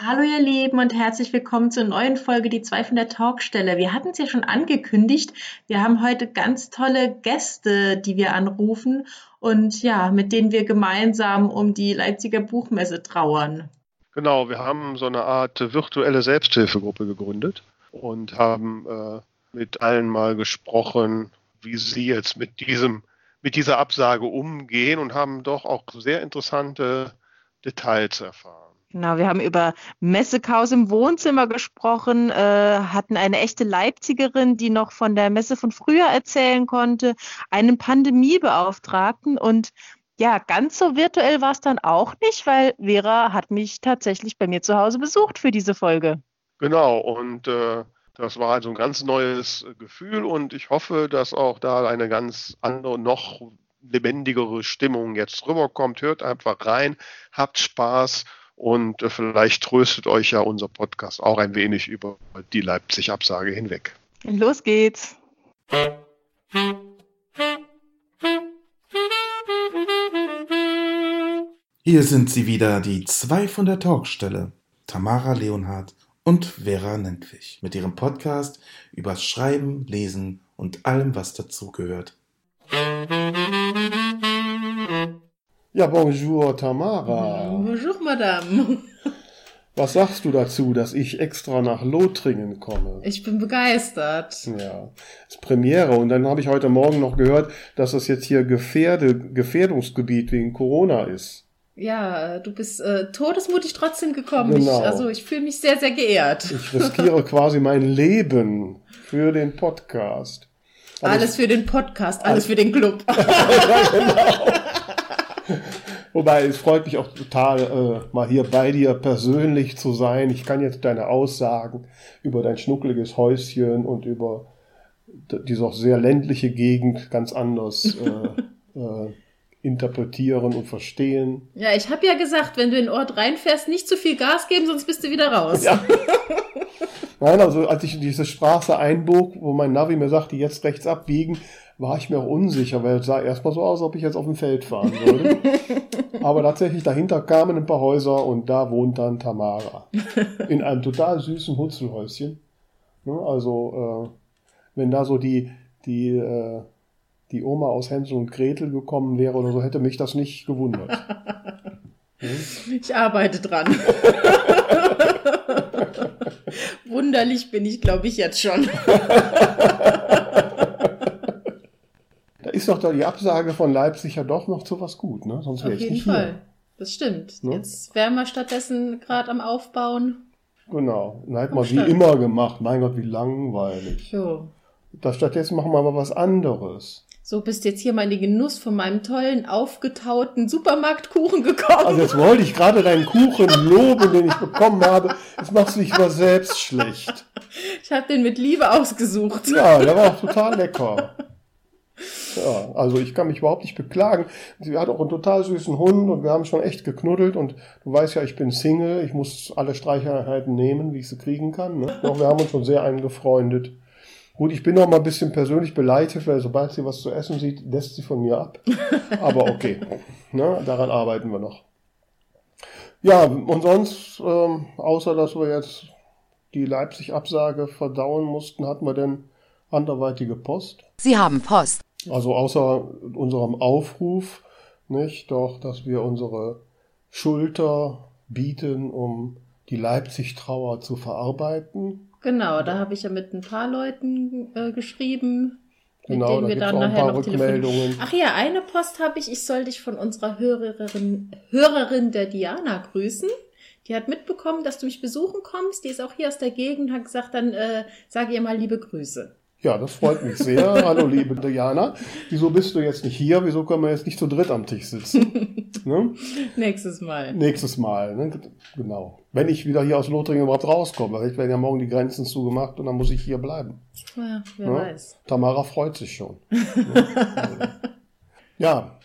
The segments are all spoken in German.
Hallo ihr Lieben und herzlich willkommen zur neuen Folge Die zwei von der Talkstelle. Wir hatten es ja schon angekündigt. Wir haben heute ganz tolle Gäste, die wir anrufen und ja, mit denen wir gemeinsam um die Leipziger Buchmesse trauern. Genau, wir haben so eine Art virtuelle Selbsthilfegruppe gegründet und haben äh, mit allen mal gesprochen, wie sie jetzt mit diesem mit dieser Absage umgehen und haben doch auch sehr interessante Details erfahren. Genau, wir haben über Messekaus im Wohnzimmer gesprochen, äh, hatten eine echte Leipzigerin, die noch von der Messe von früher erzählen konnte, einen Pandemiebeauftragten und ja, ganz so virtuell war es dann auch nicht, weil Vera hat mich tatsächlich bei mir zu Hause besucht für diese Folge. Genau, und äh, das war also ein ganz neues Gefühl und ich hoffe, dass auch da eine ganz andere, noch lebendigere Stimmung jetzt rüberkommt. Hört einfach rein, habt Spaß und äh, vielleicht tröstet euch ja unser Podcast auch ein wenig über die Leipzig-Absage hinweg. Los geht's. Hier sind sie wieder, die zwei von der Talkstelle, Tamara Leonhardt und Vera Nentwich, mit ihrem Podcast über Schreiben, Lesen und allem, was dazugehört. Ja, bonjour Tamara. Bonjour Madame. Was sagst du dazu, dass ich extra nach Lothringen komme? Ich bin begeistert. Ja, das ist Premiere. Und dann habe ich heute Morgen noch gehört, dass das jetzt hier Gefährde, Gefährdungsgebiet wegen Corona ist. Ja, du bist äh, todesmutig trotzdem gekommen. Genau. Ich, also ich fühle mich sehr, sehr geehrt. Ich riskiere quasi mein Leben für den Podcast. Aber alles für den Podcast, alles für den Club. ja, genau. Wobei es freut mich auch total, äh, mal hier bei dir persönlich zu sein. Ich kann jetzt deine Aussagen über dein schnuckliges Häuschen und über diese auch sehr ländliche Gegend ganz anders äh, äh, interpretieren und verstehen. Ja, ich habe ja gesagt, wenn du in den Ort reinfährst, nicht zu viel Gas geben, sonst bist du wieder raus. Ja. Nein, also als ich in diese Straße einbog, wo mein Navi mir sagte, jetzt rechts abbiegen, war ich mir auch unsicher, weil es sah erstmal so aus, als ob ich jetzt auf dem Feld fahren würde. Aber tatsächlich dahinter kamen ein paar Häuser und da wohnt dann Tamara. In einem total süßen Hutzelhäuschen. Ne, also, äh, wenn da so die, die, äh, die Oma aus Hänsel und Gretel gekommen wäre oder so, hätte mich das nicht gewundert. Ich arbeite dran. Wunderlich bin ich, glaube ich, jetzt schon. Ist doch da die Absage von Leipzig ja doch noch zu was gut, ne? Sonst wäre ich nicht Fall. Hier. Das stimmt. Ne? Jetzt wären wir stattdessen gerade am Aufbauen. Genau. Dann hätten wir wie immer gemacht. Mein Gott, wie langweilig. Jo. Das stattdessen machen wir mal was anderes. So bist jetzt hier mal in den Genuss von meinem tollen, aufgetauten Supermarktkuchen gekommen. Also jetzt wollte ich gerade deinen Kuchen loben, den ich bekommen habe. Jetzt machst du dich aber selbst schlecht. Ich habe den mit Liebe ausgesucht. Ja, der war auch total lecker. Ja, also ich kann mich überhaupt nicht beklagen. Sie hat auch einen total süßen Hund und wir haben schon echt geknuddelt und du weißt ja, ich bin Single, ich muss alle Streicheinheiten nehmen, wie ich sie kriegen kann. Ne? Wir haben uns schon sehr eingefreundet. Gut, ich bin noch mal ein bisschen persönlich beleidigt, weil sobald sie was zu essen sieht, lässt sie von mir ab. Aber okay, ne? daran arbeiten wir noch. Ja, und sonst, ähm, außer dass wir jetzt die Leipzig-Absage verdauen mussten, hatten wir denn anderweitige Post. Sie haben Post. Also außer unserem Aufruf, nicht, doch, dass wir unsere Schulter bieten, um die Leipzig-Trauer zu verarbeiten. Genau, da habe ich ja mit ein paar Leuten äh, geschrieben, mit genau, denen wir dann nachher noch telefonieren. Ach ja, eine Post habe ich. Ich soll dich von unserer Hörerin, Hörerin der Diana grüßen. Die hat mitbekommen, dass du mich besuchen kommst. Die ist auch hier aus der Gegend, hat gesagt, dann äh, sage ihr mal liebe Grüße. Ja, das freut mich sehr. Hallo, liebe Diana. Wieso bist du jetzt nicht hier? Wieso können wir jetzt nicht zu dritt am Tisch sitzen? ne? Nächstes Mal. Nächstes Mal, ne? genau. Wenn ich wieder hier aus Lothringen überhaupt rauskomme. Vielleicht werden ja morgen die Grenzen zugemacht und dann muss ich hier bleiben. Ja, wer ne? weiß. Tamara freut sich schon. Ja,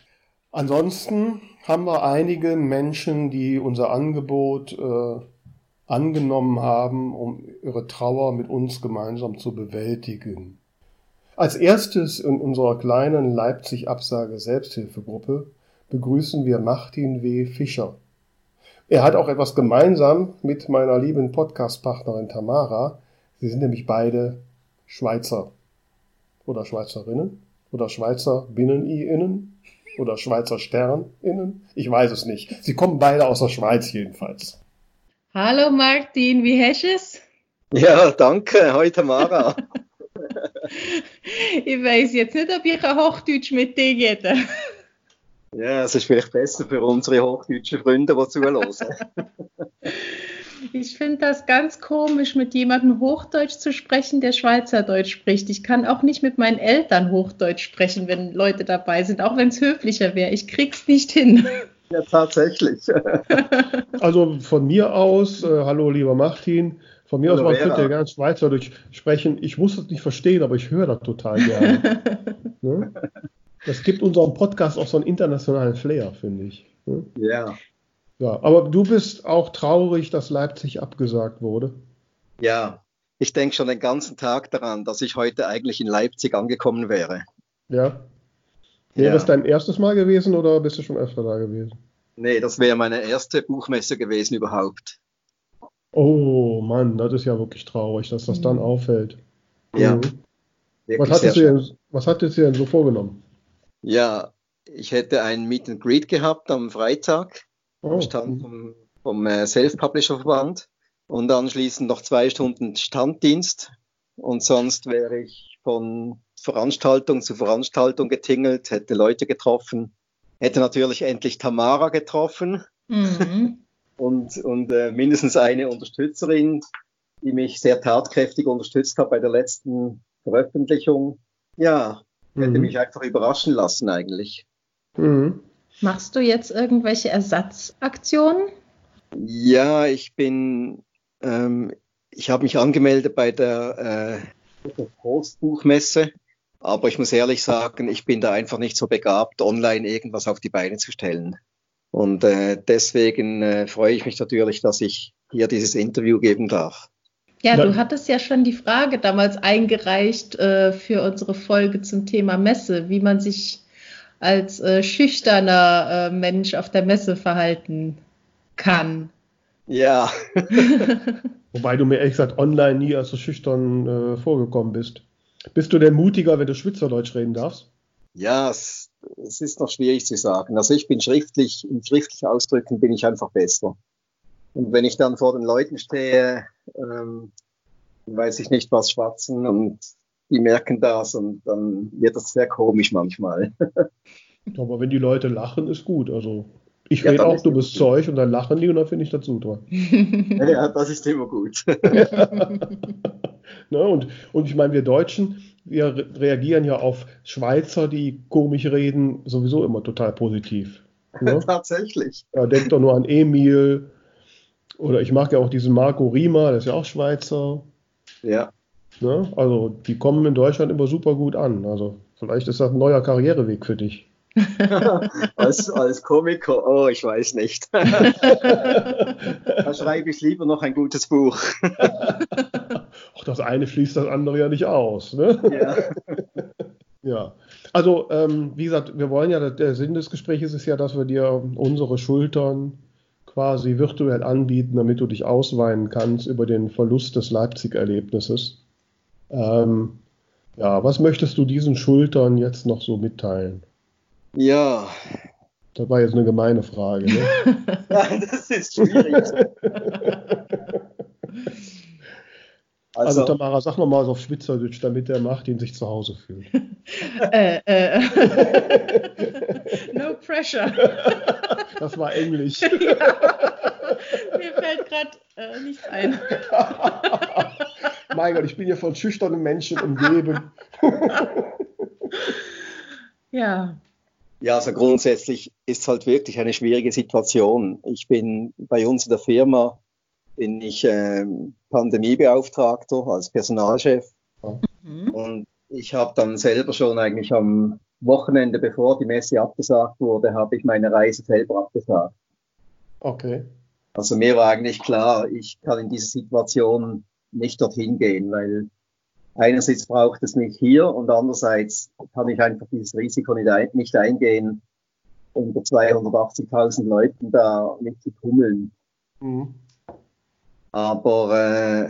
ansonsten haben wir einige Menschen, die unser Angebot äh, angenommen haben, um ihre Trauer mit uns gemeinsam zu bewältigen. Als erstes in unserer kleinen Leipzig-Absage Selbsthilfegruppe begrüßen wir Martin W. Fischer. Er hat auch etwas gemeinsam mit meiner lieben Podcast-Partnerin Tamara. Sie sind nämlich beide Schweizer oder Schweizerinnen oder Schweizer Binnen-I-Innen oder Schweizer Stern-Innen. Ich weiß es nicht. Sie kommen beide aus der Schweiz jedenfalls. Hallo Martin, wie hast du es? Ja, danke. Hi Tamara. ich weiß jetzt nicht, ob ich ein Hochdeutsch mit dir rede. Ja, es ist vielleicht besser für unsere hochdeutschen Freunde, die zuhören. Ich finde das ganz komisch, mit jemandem Hochdeutsch zu sprechen, der Schweizerdeutsch spricht. Ich kann auch nicht mit meinen Eltern Hochdeutsch sprechen, wenn Leute dabei sind, auch wenn es höflicher wäre. Ich krieg's nicht hin. Ja, tatsächlich. Also von mir aus, äh, hallo lieber Martin, von mir hallo, aus, man könnte ja ganz Schweizerdeutsch sprechen. Ich muss es nicht verstehen, aber ich höre das total gerne. ne? Das gibt unserem Podcast auch so einen internationalen Flair, finde ich. Ne? Ja. Ja, aber du bist auch traurig, dass Leipzig abgesagt wurde. Ja, ich denke schon den ganzen Tag daran, dass ich heute eigentlich in Leipzig angekommen wäre. Ja. Wäre ja. es dein erstes Mal gewesen oder bist du schon öfter da gewesen? Nee, das wäre meine erste Buchmesse gewesen überhaupt. Oh Mann, das ist ja wirklich traurig, dass das dann mhm. auffällt. Ja. Mhm. Was, hattest du denn, was hattest du denn so vorgenommen? Ja, ich hätte ein Meet and Greet gehabt am Freitag oh. Stand vom, vom äh, Self-Publisher-Verband und anschließend noch zwei Stunden Standdienst und sonst wäre ich von Veranstaltung zu Veranstaltung getingelt, hätte Leute getroffen, hätte natürlich endlich Tamara getroffen mhm. und, und äh, mindestens eine Unterstützerin, die mich sehr tatkräftig unterstützt hat bei der letzten Veröffentlichung. Ja, hätte mhm. mich einfach überraschen lassen eigentlich. Mhm. Machst du jetzt irgendwelche Ersatzaktionen? Ja, ich bin, ähm, ich habe mich angemeldet bei der äh, Postbuchmesse, aber ich muss ehrlich sagen, ich bin da einfach nicht so begabt, online irgendwas auf die Beine zu stellen. Und äh, deswegen äh, freue ich mich natürlich, dass ich hier dieses Interview geben darf. Ja, du hattest ja schon die Frage damals eingereicht äh, für unsere Folge zum Thema Messe, wie man sich als äh, schüchterner äh, Mensch auf der Messe verhalten kann. Ja. Wobei du mir ehrlich gesagt online nie als so schüchtern äh, vorgekommen bist. Bist du denn mutiger, wenn du Schweizerdeutsch reden darfst? Ja, es, es, ist noch schwierig zu sagen. Also ich bin schriftlich, im schriftlichen Ausdrücken bin ich einfach besser. Und wenn ich dann vor den Leuten stehe, ähm, weiß ich nicht, was schwatzen und die merken das und dann wird das sehr komisch manchmal. Aber wenn die Leute lachen, ist gut. Also ich ja, rede auch, du bist Zeug und dann lachen die und dann finde ich das super. ja, das ist immer gut. ne, und, und ich meine, wir Deutschen, wir reagieren ja auf Schweizer, die komisch reden, sowieso immer total positiv. Ne? Tatsächlich. Ja, denk doch nur an Emil. Oder ich mag ja auch diesen Marco Riemer, der ist ja auch Schweizer. Ja. Ne? Also die kommen in Deutschland immer super gut an. Also vielleicht ist das ein neuer Karriereweg für dich. als, als Komiker, oh, ich weiß nicht. da schreibe ich lieber noch ein gutes Buch. Auch das eine schließt das andere ja nicht aus. Ne? Ja. ja. Also, ähm, wie gesagt, wir wollen ja, der Sinn des Gesprächs ist ja, dass wir dir unsere Schultern quasi virtuell anbieten, damit du dich ausweinen kannst über den Verlust des Leipzig-Erlebnisses. Ähm, ja, was möchtest du diesen Schultern jetzt noch so mitteilen? Ja. Das war jetzt eine gemeine Frage. Ne? ja, das ist schwierig. Also, also Tamara, sag nochmal so auf Schweizerdeutsch, damit der Martin sich zu Hause fühlt. äh, äh. no pressure. Das war Englisch. ja. Mir fällt gerade äh, nichts ein. mein Gott, ich bin hier von schüchternen Menschen umgeben. ja. Ja, also grundsätzlich ist es halt wirklich eine schwierige Situation. Ich bin bei uns in der Firma, bin ich äh, Pandemiebeauftragter als Personalchef. Mhm. Und ich habe dann selber schon eigentlich am Wochenende, bevor die Messe abgesagt wurde, habe ich meine Reise selber abgesagt. Okay. Also mir war eigentlich klar, ich kann in dieser Situation nicht dorthin gehen, weil einerseits braucht es mich hier und andererseits kann ich einfach dieses Risiko nicht, nicht eingehen, unter 280.000 Leuten da nicht zu tummeln. Mhm. Aber äh,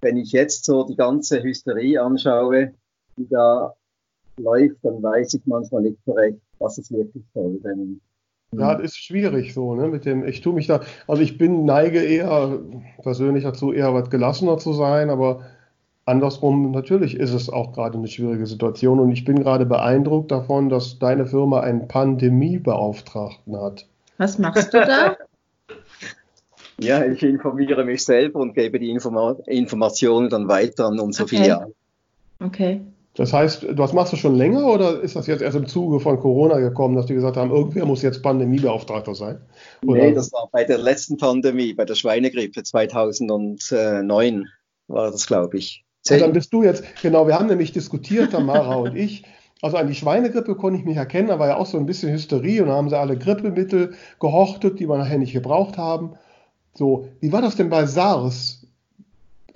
wenn ich jetzt so die ganze Hysterie anschaue, die da läuft, dann weiß ich manchmal nicht so recht, was es wirklich soll. Denn ja, das ist schwierig so, ne? Mit dem, ich tue mich da, also ich bin, neige eher persönlich dazu, eher was gelassener zu sein, aber andersrum, natürlich ist es auch gerade eine schwierige Situation und ich bin gerade beeindruckt davon, dass deine Firma einen Pandemiebeauftragten hat. Was machst du da? ja, ich informiere mich selber und gebe die Informa Informationen dann weiter an unsere okay. Filialen. Okay. Das heißt, was machst du schon länger oder ist das jetzt erst im Zuge von Corona gekommen, dass die gesagt haben, irgendwer muss jetzt Pandemiebeauftragter sein? Oder? Nee, das war bei der letzten Pandemie, bei der Schweinegrippe 2009 war das, glaube ich. Also dann bist du jetzt, genau, wir haben nämlich diskutiert, Tamara und ich. Also an die Schweinegrippe konnte ich mich erkennen, da war ja auch so ein bisschen Hysterie und da haben sie alle Grippemittel gehortet, die wir nachher nicht gebraucht haben. So, wie war das denn bei SARS?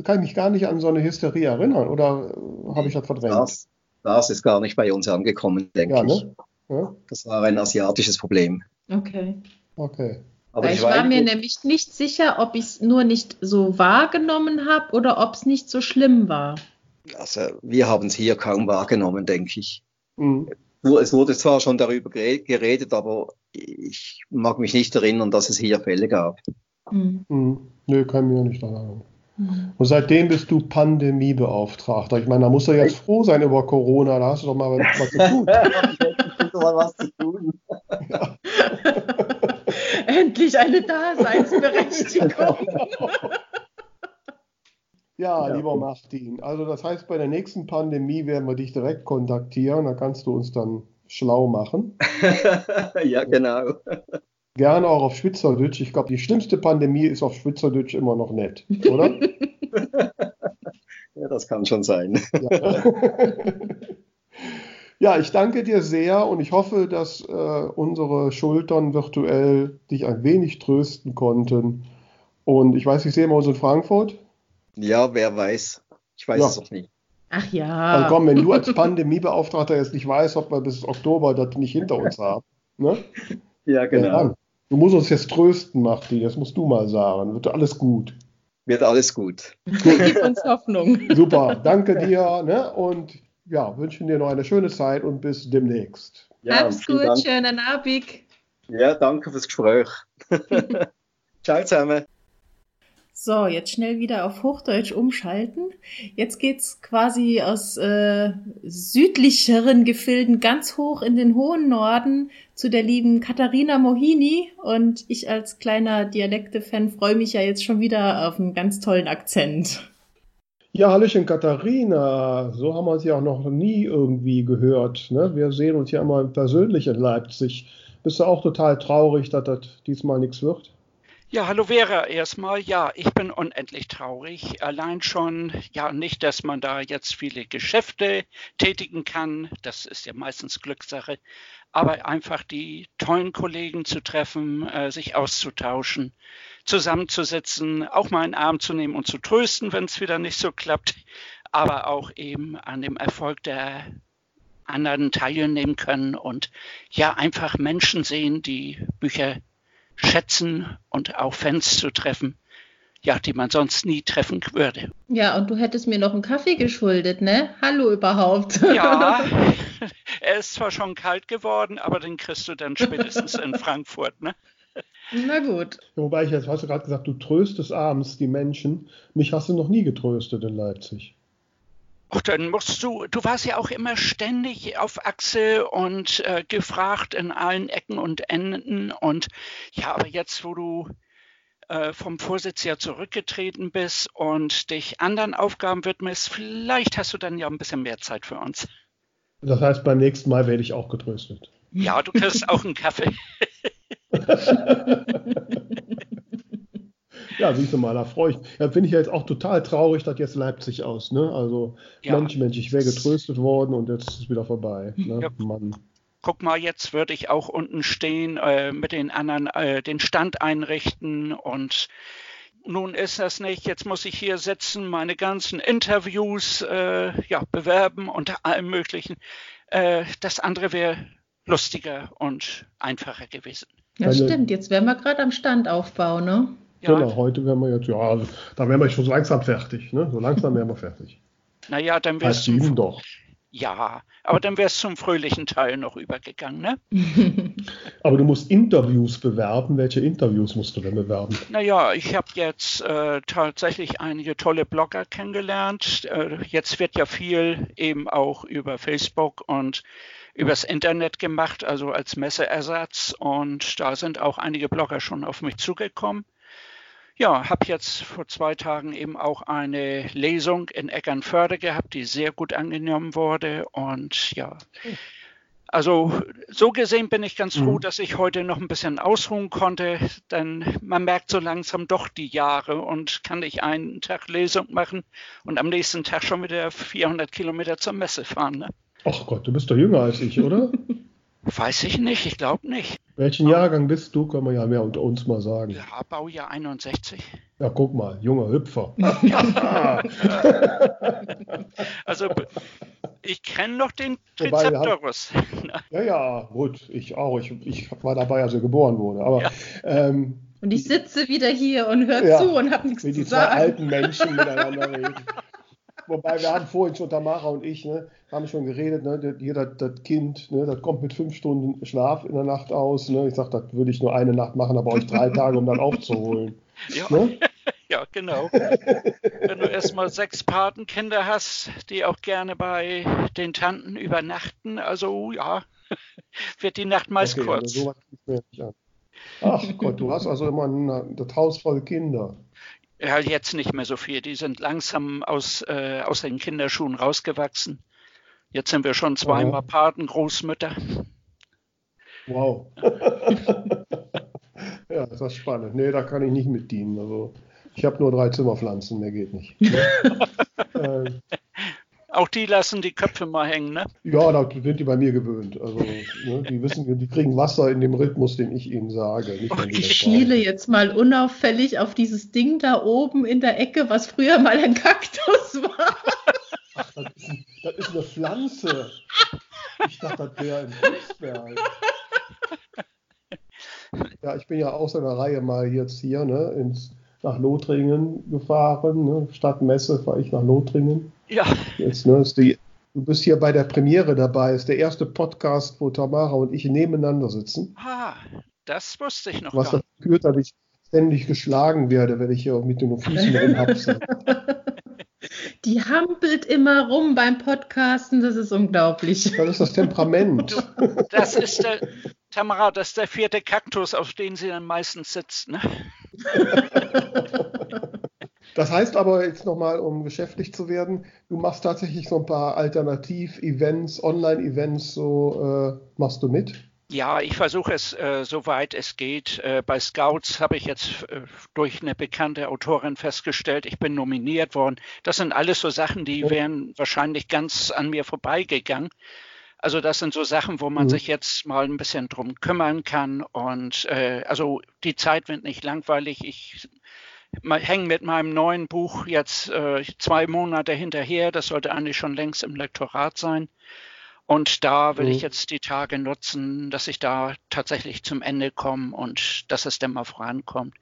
kann ich mich gar nicht an so eine Hysterie erinnern oder habe ich das verdrängt? Das, das ist gar nicht bei uns angekommen, denke ja, ne? ich. Ja? Das war ein asiatisches Problem. Okay. Okay. Aber ich, ich war mir nämlich nicht sicher, ob ich es nur nicht so wahrgenommen habe oder ob es nicht so schlimm war. Also wir haben es hier kaum wahrgenommen, denke ich. Mhm. Es wurde zwar schon darüber geredet, aber ich mag mich nicht erinnern, dass es hier Fälle gab. Mhm. Mhm. Nö, kann mir nicht erinnern. Und seitdem bist du Pandemiebeauftragter. Ich meine, da musst du jetzt froh sein über Corona, da hast du doch mal was zu tun. was zu tun. Ja. Endlich eine Daseinsberechtigung. Ja, lieber Martin. Also das heißt, bei der nächsten Pandemie werden wir dich direkt kontaktieren. Da kannst du uns dann schlau machen. ja, genau. Gerne auch auf Schweizerdeutsch. Ich glaube, die schlimmste Pandemie ist auf Schweizerdeutsch immer noch nett, oder? ja, das kann schon sein. Ja. Ja. ich danke dir sehr und ich hoffe, dass äh, unsere Schultern virtuell dich ein wenig trösten konnten. Und ich weiß, ich sehe mal uns in Frankfurt. Ja, wer weiß. Ich weiß ja. es auch nicht. Ach ja. Dann komm, wenn du als Pandemiebeauftragter jetzt nicht weißt, ob wir bis Oktober das nicht hinter uns haben. Ne? Ja, genau. Ja, Du musst uns jetzt trösten, Martin. Das musst du mal sagen. Wird alles gut. Wird alles gut. Gib uns Hoffnung. Super. Danke dir. Ne? Und ja, wünschen dir noch eine schöne Zeit und bis demnächst. Ja, Hab's gut. Dank. Schönen Abend. Ja, danke fürs Gespräch. Ciao zusammen. So, jetzt schnell wieder auf Hochdeutsch umschalten. Jetzt geht's quasi aus äh, südlicheren Gefilden ganz hoch in den hohen Norden zu der lieben Katharina Mohini. Und ich als kleiner Dialekte-Fan freue mich ja jetzt schon wieder auf einen ganz tollen Akzent. Ja, Hallöchen Katharina, so haben wir sie auch noch nie irgendwie gehört. Ne? Wir sehen uns ja immer persönlich in Leipzig. Bist du auch total traurig, dass das diesmal nichts wird? Ja, hallo Vera erstmal. Ja, ich bin unendlich traurig. Allein schon, ja, nicht, dass man da jetzt viele Geschäfte tätigen kann. Das ist ja meistens Glückssache. Aber einfach die tollen Kollegen zu treffen, äh, sich auszutauschen, zusammenzusitzen, auch mal einen Arm zu nehmen und zu trösten, wenn es wieder nicht so klappt. Aber auch eben an dem Erfolg der anderen teilnehmen können und ja, einfach Menschen sehen, die Bücher schätzen und auch Fans zu treffen, ja, die man sonst nie treffen würde. Ja, und du hättest mir noch einen Kaffee geschuldet, ne? Hallo überhaupt. Ja, er ist zwar schon kalt geworden, aber den kriegst du dann spätestens in Frankfurt, ne? Na gut. Wobei ich jetzt, hast du gerade gesagt, du tröstest abends die Menschen. Mich hast du noch nie getröstet in Leipzig. Ach, dann musst du, du warst ja auch immer ständig auf Achse und äh, gefragt in allen Ecken und Enden. Und ja, aber jetzt, wo du äh, vom Vorsitz ja zurückgetreten bist und dich anderen Aufgaben widmest, vielleicht hast du dann ja ein bisschen mehr Zeit für uns. Das heißt, beim nächsten Mal werde ich auch getröstet. Ja, du kriegst auch einen Kaffee. Ja, siehst du mal, da freue ich. Ja, finde ich ja jetzt auch total traurig, dass jetzt Leipzig aus, ne? Also, ja. Mensch, Mensch, ich wäre getröstet worden und jetzt ist es wieder vorbei. Ne? Ja. Mann. Guck mal, jetzt würde ich auch unten stehen, äh, mit den anderen äh, den Stand einrichten und nun ist das nicht. Jetzt muss ich hier sitzen, meine ganzen Interviews äh, ja, bewerben und allem Möglichen. Äh, das andere wäre lustiger und einfacher gewesen. Ja, stimmt. Jetzt wären wir gerade am Standaufbau, ne? Ja. Genau, heute wären wir jetzt, ja, also, da wären wir schon so langsam fertig. Ne? So langsam wären wir fertig. Naja, dann wär's zum, doch. Ja, aber dann wäre es zum fröhlichen Teil noch übergegangen, ne? aber du musst Interviews bewerben. Welche Interviews musst du denn bewerben? Naja, ich habe jetzt äh, tatsächlich einige tolle Blogger kennengelernt. Äh, jetzt wird ja viel eben auch über Facebook und übers Internet gemacht, also als Messeersatz. Und da sind auch einige Blogger schon auf mich zugekommen. Ja, habe jetzt vor zwei Tagen eben auch eine Lesung in Eckernförde gehabt, die sehr gut angenommen wurde. Und ja, also so gesehen bin ich ganz froh, mhm. dass ich heute noch ein bisschen ausruhen konnte, denn man merkt so langsam doch die Jahre und kann ich einen Tag Lesung machen und am nächsten Tag schon wieder 400 Kilometer zur Messe fahren. Ne? Ach Gott, du bist doch jünger als ich, oder? Weiß ich nicht, ich glaube nicht. Welchen Jahrgang bist du, können wir ja mehr unter uns mal sagen. Ja, Baujahr 61. Ja, guck mal, junger Hüpfer. also, ich kenne noch den Trizeptorus. ja, ja, gut, ich auch. Ich, ich war dabei, als er geboren wurde. Aber, ja. ähm, und ich sitze wieder hier und höre ja, zu und habe nichts zu sagen. Wie die zwei alten Menschen miteinander reden. Wobei wir haben vorhin schon, Tamara und ich, ne, haben schon geredet, ne, hier das, das Kind, ne, das kommt mit fünf Stunden Schlaf in der Nacht aus. Ne. Ich sage, das würde ich nur eine Nacht machen, brauche ich drei Tage, um dann aufzuholen. Ja. Ne? Ja, genau. Wenn du erstmal sechs Patenkinder hast, die auch gerne bei den Tanten übernachten, also ja, wird die Nacht meist okay, kurz. Also Ach Gott, du hast also immer ein, das Haus voll Kinder. Ja, jetzt nicht mehr so viel. Die sind langsam aus, äh, aus den Kinderschuhen rausgewachsen. Jetzt sind wir schon zweimal ja. Paten, Großmütter. Wow. ja, das ist spannend. Nee, da kann ich nicht mit dienen. Also, ich habe nur drei Zimmerpflanzen, mehr geht nicht. äh, auch die lassen die Köpfe mal hängen, ne? Ja, da sind die bei mir gewöhnt. Also, ne, die wissen, die kriegen Wasser in dem Rhythmus, den ich ihnen sage. ich schiele jetzt mal unauffällig auf dieses Ding da oben in der Ecke, was früher mal ein Kaktus war. Ach, das ist, ein, das ist eine Pflanze. Ich dachte, das wäre ein Kunstwerk. Ja, ich bin ja aus einer Reihe mal jetzt hier ne, ins, nach Lothringen gefahren. Ne, Stadt Messe fahre ich nach Lothringen. Ja. Jetzt, ne, die, du bist hier bei der Premiere dabei. Ist der erste Podcast, wo Tamara und ich nebeneinander sitzen. Ah, das wusste ich noch Was dazu führt, dass ich ständig geschlagen werde, wenn ich hier mit den Füßen rumhapse. Die hampelt immer rum beim Podcasten, das ist unglaublich. Das ist das Temperament. Das ist der, Tamara, das ist der vierte Kaktus, auf den sie dann meistens sitzt. Ne? Das heißt aber jetzt nochmal, um geschäftlich zu werden, du machst tatsächlich so ein paar Alternativ-Events, Online-Events, so äh, machst du mit? Ja, ich versuche es, äh, soweit es geht. Äh, bei Scouts habe ich jetzt äh, durch eine bekannte Autorin festgestellt, ich bin nominiert worden. Das sind alles so Sachen, die wären wahrscheinlich ganz an mir vorbeigegangen. Also das sind so Sachen, wo man mhm. sich jetzt mal ein bisschen drum kümmern kann. Und äh, also die Zeit wird nicht langweilig. Ich hänge mit meinem neuen Buch jetzt äh, zwei Monate hinterher. Das sollte eigentlich schon längst im Lektorat sein. Und da will mhm. ich jetzt die Tage nutzen, dass ich da tatsächlich zum Ende komme und dass es dann mal vorankommt.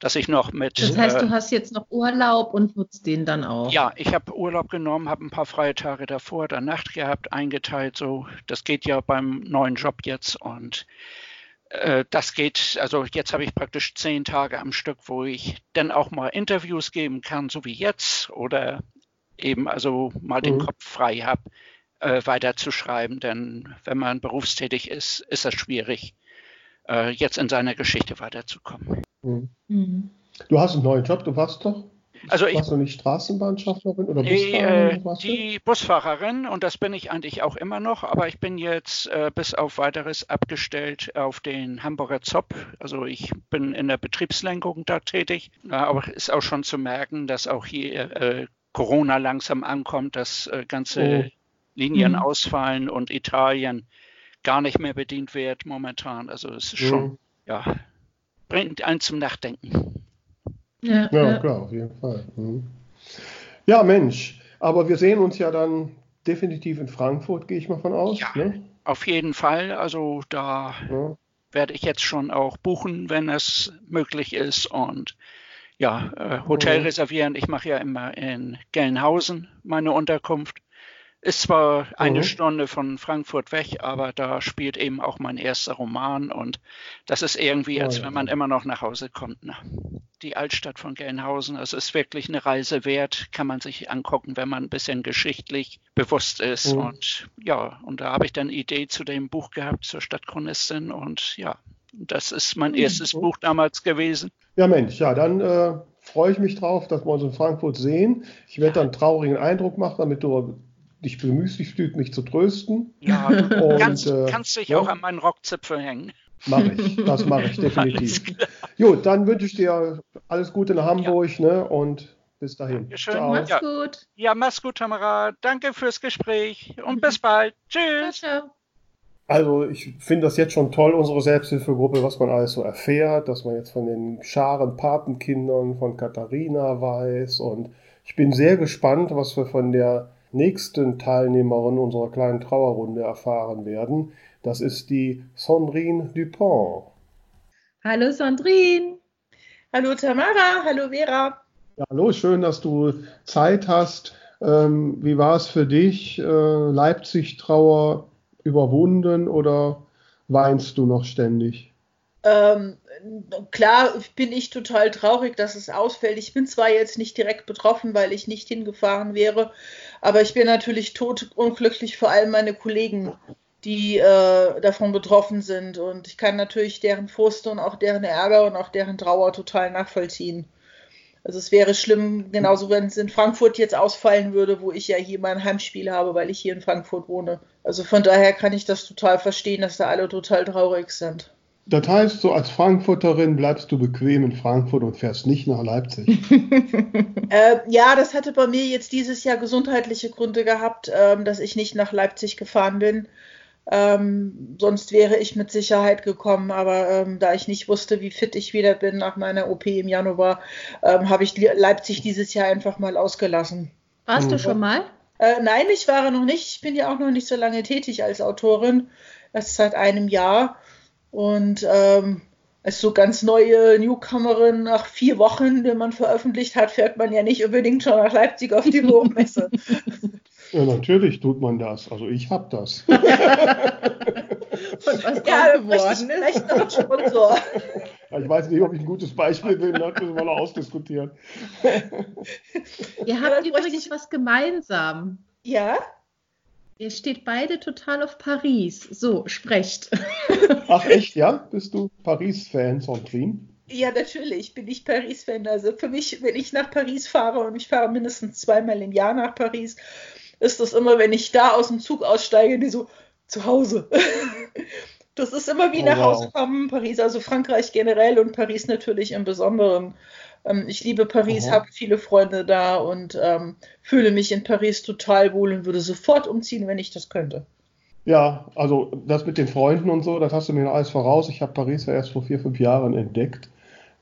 Dass ich noch mit. Das heißt, du äh, hast jetzt noch Urlaub und nutzt den dann auch. Ja, ich habe Urlaub genommen, habe ein paar freie Tage davor, danach gehabt, eingeteilt. So, das geht ja beim neuen Job jetzt und äh, das geht, also jetzt habe ich praktisch zehn Tage am Stück, wo ich dann auch mal Interviews geben kann, so wie jetzt, oder eben also mal den mhm. Kopf frei habe, äh, weiterzuschreiben. Denn wenn man berufstätig ist, ist das schwierig, äh, jetzt in seiner Geschichte weiterzukommen. Mhm. Mhm. Du hast einen neuen Job, du warst doch also ich, Warst du nicht Straßenbahnschaffnerin oder Busfahrerin? Äh, die Busfahrerin und das bin ich eigentlich auch immer noch, aber ich bin jetzt äh, bis auf weiteres abgestellt auf den Hamburger Zopp. Also ich bin in der Betriebslenkung da tätig, aber ist auch schon zu merken, dass auch hier äh, Corona langsam ankommt, dass äh, ganze oh. Linien mhm. ausfallen und Italien gar nicht mehr bedient wird momentan. Also es ist schon, mhm. ja, bringt einen zum Nachdenken. Ja, ja, ja, klar, auf jeden Fall. Mhm. Ja, Mensch, aber wir sehen uns ja dann definitiv in Frankfurt, gehe ich mal von aus. Ja, ne? auf jeden Fall. Also da ja. werde ich jetzt schon auch buchen, wenn es möglich ist. Und ja, äh, Hotel mhm. reservieren. Ich mache ja immer in Gelnhausen meine Unterkunft. Ist zwar eine mhm. Stunde von Frankfurt weg, aber da spielt eben auch mein erster Roman und das ist irgendwie, als wenn man immer noch nach Hause kommt. Ne? Die Altstadt von Gelnhausen, es ist wirklich eine Reise wert, kann man sich angucken, wenn man ein bisschen geschichtlich bewusst ist. Mhm. Und ja, und da habe ich dann Idee zu dem Buch gehabt, zur Stadtchronistin und ja, das ist mein mhm. erstes mhm. Buch damals gewesen. Ja, Mensch, ja, dann äh, freue ich mich drauf, dass wir uns in Frankfurt sehen. Ich werde dann einen traurigen Eindruck machen, damit du dich bemühst, mich zu trösten. Ja, du und, kannst, äh, kannst dich ja. auch an meinen Rockzipfel hängen. Mache ich, das mache ich definitiv. Gut, dann wünsche ich dir alles Gute nach Hamburg ja. ne, und bis dahin. Dankeschön. Ciao. Mach's gut. Ja, mach's gut, Tamara. Danke fürs Gespräch und bis bald. Tschüss. Ciao, ciao. Also ich finde das jetzt schon toll, unsere Selbsthilfegruppe, was man alles so erfährt, dass man jetzt von den Scharen Patenkindern von Katharina weiß. Und ich bin sehr gespannt, was wir von der nächsten Teilnehmerin unserer kleinen Trauerrunde erfahren werden. Das ist die Sandrine Dupont. Hallo Sandrine. Hallo Tamara. Hallo Vera. Ja, hallo, schön, dass du Zeit hast. Ähm, wie war es für dich? Äh, Leipzig-Trauer überwunden oder weinst du noch ständig? Ähm, klar bin ich total traurig, dass es ausfällt. Ich bin zwar jetzt nicht direkt betroffen, weil ich nicht hingefahren wäre, aber ich bin natürlich tot unglücklich, vor allem meine Kollegen, die äh, davon betroffen sind. Und ich kann natürlich deren Frust und auch deren Ärger und auch deren Trauer total nachvollziehen. Also es wäre schlimm, genauso wenn es in Frankfurt jetzt ausfallen würde, wo ich ja hier mein Heimspiel habe, weil ich hier in Frankfurt wohne. Also von daher kann ich das total verstehen, dass da alle total traurig sind. Das heißt, so als Frankfurterin bleibst du bequem in Frankfurt und fährst nicht nach Leipzig. äh, ja, das hatte bei mir jetzt dieses Jahr gesundheitliche Gründe gehabt, ähm, dass ich nicht nach Leipzig gefahren bin. Ähm, sonst wäre ich mit Sicherheit gekommen, aber ähm, da ich nicht wusste, wie fit ich wieder bin nach meiner OP im Januar, ähm, habe ich Leipzig dieses Jahr einfach mal ausgelassen. Warst mhm. du schon mal? Äh, nein, ich war noch nicht. Ich bin ja auch noch nicht so lange tätig als Autorin. Erst seit einem Jahr. Und ähm, als so ganz neue Newcomerin nach vier Wochen, wenn man veröffentlicht hat, fährt man ja nicht unbedingt schon nach Leipzig auf die Buchmesse. Ja, natürlich tut man das. Also ich habe das. Und was ja, geworden vielleicht noch ein Sponsor. Ich weiß nicht, ob ich ein gutes Beispiel bin, das müssen wir noch ausdiskutieren. Ihr habt ja, übrigens was gemeinsam. Ja? Ihr steht beide total auf Paris. So, sprecht. Ach echt, ja? Bist du Paris-Fan, Sandrine? Ja, natürlich bin ich Paris-Fan. Also für mich, wenn ich nach Paris fahre und ich fahre mindestens zweimal im Jahr nach Paris, ist das immer, wenn ich da aus dem Zug aussteige, die so zu Hause. das ist immer wie oh, nach Hause kommen, Paris, also Frankreich generell und Paris natürlich im Besonderen. Ähm, ich liebe Paris, habe viele Freunde da und ähm, fühle mich in Paris total wohl und würde sofort umziehen, wenn ich das könnte. Ja, also das mit den Freunden und so, das hast du mir alles voraus. Ich habe Paris ja erst vor vier, fünf Jahren entdeckt.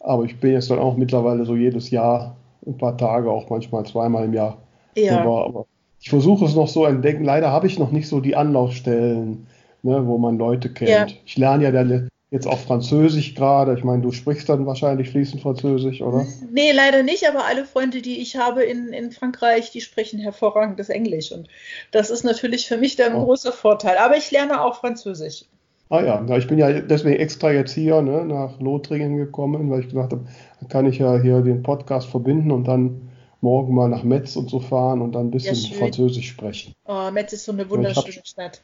Aber ich bin jetzt dann auch mittlerweile so jedes Jahr ein paar Tage, auch manchmal zweimal im Jahr. Ja. Aber, aber ich versuche es noch so entdecken. Leider habe ich noch nicht so die Anlaufstellen, ne, wo man Leute kennt. Ja. Ich lerne ja dann jetzt auch Französisch gerade. Ich meine, du sprichst dann wahrscheinlich fließend Französisch, oder? Nee, leider nicht, aber alle Freunde, die ich habe in, in Frankreich, die sprechen hervorragendes Englisch. Und das ist natürlich für mich dann ein oh. großer Vorteil. Aber ich lerne auch Französisch. Ah ja, ich bin ja deswegen extra jetzt hier ne, nach Lothringen gekommen, weil ich gedacht habe, dann kann ich ja hier den Podcast verbinden und dann morgen mal nach Metz und so fahren und dann ein bisschen ja, Französisch sprechen. Oh, Metz ist so eine wunderschöne Stadt.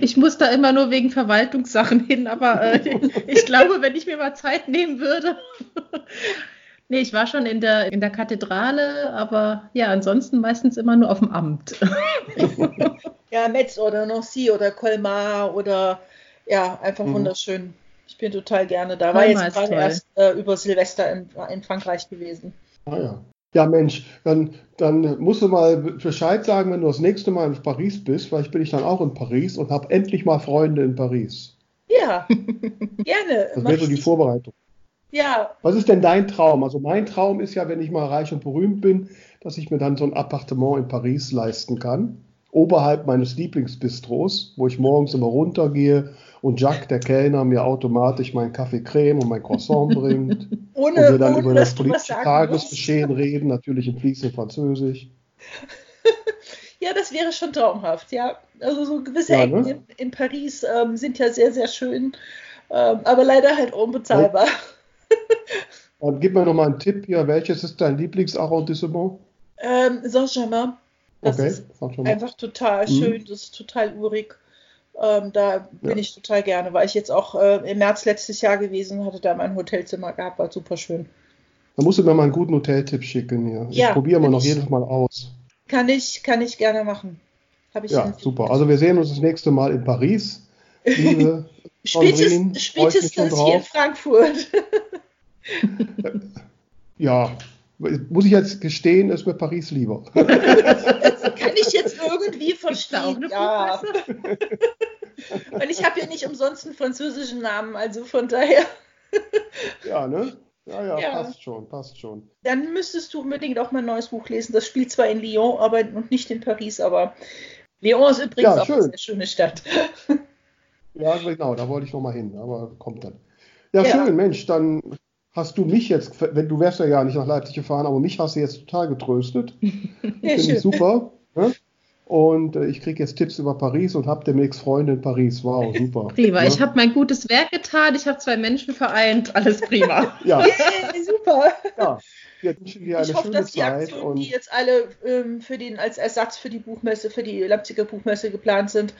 Ich muss da immer nur wegen Verwaltungssachen hin, aber äh, ich glaube, wenn ich mir mal Zeit nehmen würde. nee, ich war schon in der, in der Kathedrale, aber ja, ansonsten meistens immer nur auf dem Amt. ja, Metz oder Nancy oder Colmar oder ja, einfach mhm. wunderschön. Ich bin total gerne da. War jetzt gerade erst äh, über Silvester in, in Frankreich gewesen. Ah ja. Ja, Mensch, dann, dann musst du mal Bescheid sagen, wenn du das nächste Mal in Paris bist. Vielleicht bin ich dann auch in Paris und habe endlich mal Freunde in Paris. Ja, gerne. Das wäre so die Vorbereitung. Ja. Was ist denn dein Traum? Also mein Traum ist ja, wenn ich mal reich und berühmt bin, dass ich mir dann so ein Appartement in Paris leisten kann, oberhalb meines Lieblingsbistros, wo ich morgens immer runtergehe und Jacques, der Kellner, mir automatisch meinen Kaffee Creme und mein Croissant bringt. Ohne, und wir dann ohne, über das politische Tagesgeschehen reden, natürlich in fließend Französisch. Ja, das wäre schon traumhaft, ja. Also so gewisse Ja, Ecken ne? in, in Paris ähm, sind ja sehr, sehr schön, ähm, aber leider halt unbezahlbar. Und gib mir noch mal einen Tipp hier, welches ist dein Lieblingsarrondissement? Ähm, Saint-Germain, das Okay, ist einfach total Mhm. schön, das ist total urig. Ähm, da bin Ja. ich total gerne, war ich jetzt auch äh, im März letztes Jahr gewesen, hatte da mein Hotelzimmer gehabt, war super schön. Da musst du mir mal einen guten Hoteltipp schicken hier. Ich Ja, probiere mal noch ich. jedes Mal aus. Kann ich, kann ich gerne machen. Ich Ja, super. Also wir sehen uns das nächste Mal in Paris. Liebe Sandrine, Spätestens, ich hier in. Frankfurt. Ja, muss ich jetzt gestehen, ist mir Paris lieber. Kann ich jetzt irgendwie verstehen. Ja. Und ich habe ja nicht umsonst einen französischen Namen, also von daher. Ja, ne? Ja, ja, Ja. passt schon, passt schon. Dann müsstest du unbedingt auch mein neues Buch lesen. Das spielt zwar in Lyon, aber und nicht in Paris, aber Lyon ist übrigens Ja, auch eine sehr schöne Stadt. Ja, genau, da wollte ich noch mal hin, aber kommt dann. Ja, Ja. schön, Mensch, dann hast du mich jetzt, wenn du wärst ja gar nicht nach Leipzig gefahren, aber mich hast du jetzt total getröstet. Ja, Finde ich super. Ne? Und äh, ich kriege jetzt Tipps über Paris und habe demnächst Freunde in Paris. Wow, super. Prima. Ne? Ich habe mein gutes Werk getan, ich habe zwei Menschen vereint, alles prima. ja, Yay, super. ja, wir wünschen dir eine ich hoffe, schöne dass die Zeit. Aktionen, Und die jetzt alle ähm, für den, als Ersatz für die Buchmesse, für die Leipziger Buchmesse geplant sind,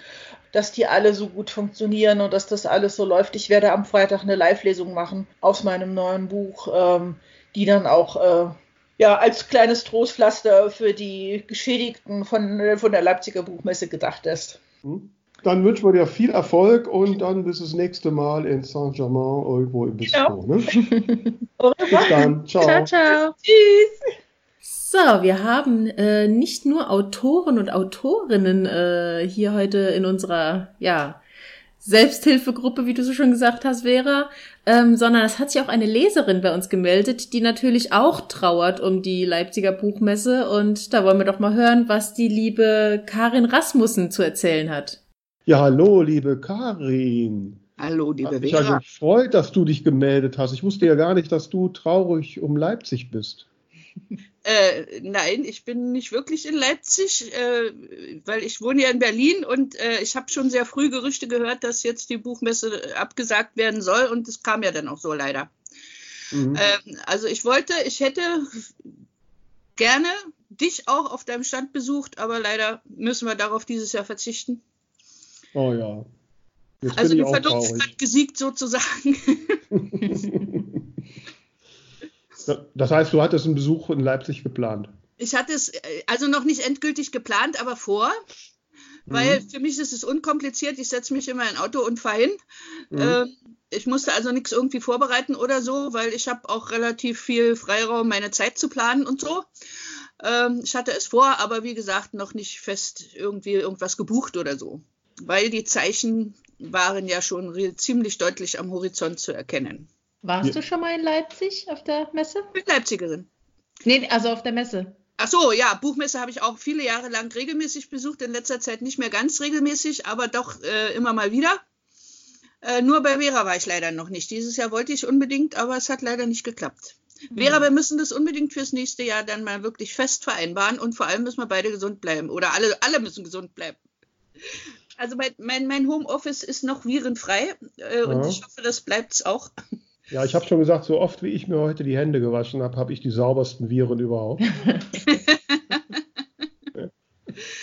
dass die alle so gut funktionieren und dass das alles so läuft. Ich werde am Freitag eine Live-Lesung machen aus meinem neuen Buch, ähm, die dann auch äh, ja, als kleines Trostpflaster für die Geschädigten von, von der Leipziger Buchmesse gedacht ist. hm? Dann wünschen wir dir viel Erfolg und dann bis das nächste Mal in Saint-Germain irgendwo im Bistro. Ne? Au Bis dann. Ciao. Ciao, ciao. Tschüss. So, wir haben äh, nicht nur Autoren und Autorinnen äh, hier heute in unserer ja, Selbsthilfegruppe, wie du so schon gesagt hast, Vera, ähm, sondern es hat sich auch eine Leserin bei uns gemeldet, die natürlich auch trauert um die Leipziger Buchmesse. Und da wollen wir doch mal hören, was die liebe Karin Rasmussen zu erzählen hat. Ja, hallo, liebe Karin. Hallo, liebe Hat mich ja Vera. gefreut, dass du dich gemeldet hast. Ich wusste ja gar nicht, dass du traurig um Leipzig bist. Äh, nein, ich bin nicht wirklich in Leipzig, äh, weil ich wohne ja in Berlin und äh, ich habe schon sehr früh Gerüchte gehört, dass jetzt die Buchmesse abgesagt werden soll und es kam ja dann auch so leider. Mhm. Ähm, also ich wollte, ich hätte gerne dich auch auf deinem Stand besucht, aber leider müssen wir darauf dieses Jahr verzichten. Oh ja. Jetzt Also die Vernunft hat gesiegt sozusagen. Das heißt, du hattest einen Besuch in Leipzig geplant. Ich hatte es äh, also noch nicht endgültig geplant, aber vor. Weil für mich ist es unkompliziert. Ich setze mich in mein Auto und fahre hin. Mhm. Ähm, ich musste also nichts irgendwie vorbereiten oder so, weil ich habe auch relativ viel Freiraum, meine Zeit zu planen und so. Ähm, ich hatte es vor, aber wie gesagt, noch nicht fest irgendwie irgendwas gebucht oder so. Weil die Zeichen waren ja schon ziemlich deutlich am Horizont zu erkennen. Warst Ja. du schon mal in Leipzig auf der Messe? Ich bin Leipzigerin. Nee, also auf der Messe. Ach so, ja, Buchmesse habe ich auch viele Jahre lang regelmäßig besucht, in letzter Zeit nicht mehr ganz regelmäßig, aber doch äh, immer mal wieder. Äh, nur bei Vera war ich leider noch nicht. Dieses Jahr wollte ich unbedingt, aber es hat leider nicht geklappt. Vera, wir müssen das unbedingt fürs nächste Jahr dann mal wirklich fest vereinbaren und vor allem müssen wir beide gesund bleiben oder alle, alle müssen gesund bleiben. Also mein, mein, mein Homeoffice ist noch virenfrei äh, und ich hoffe, das bleibt's auch. Ja, ich habe schon gesagt, so oft wie ich mir heute die Hände gewaschen habe, habe ich die saubersten Viren überhaupt.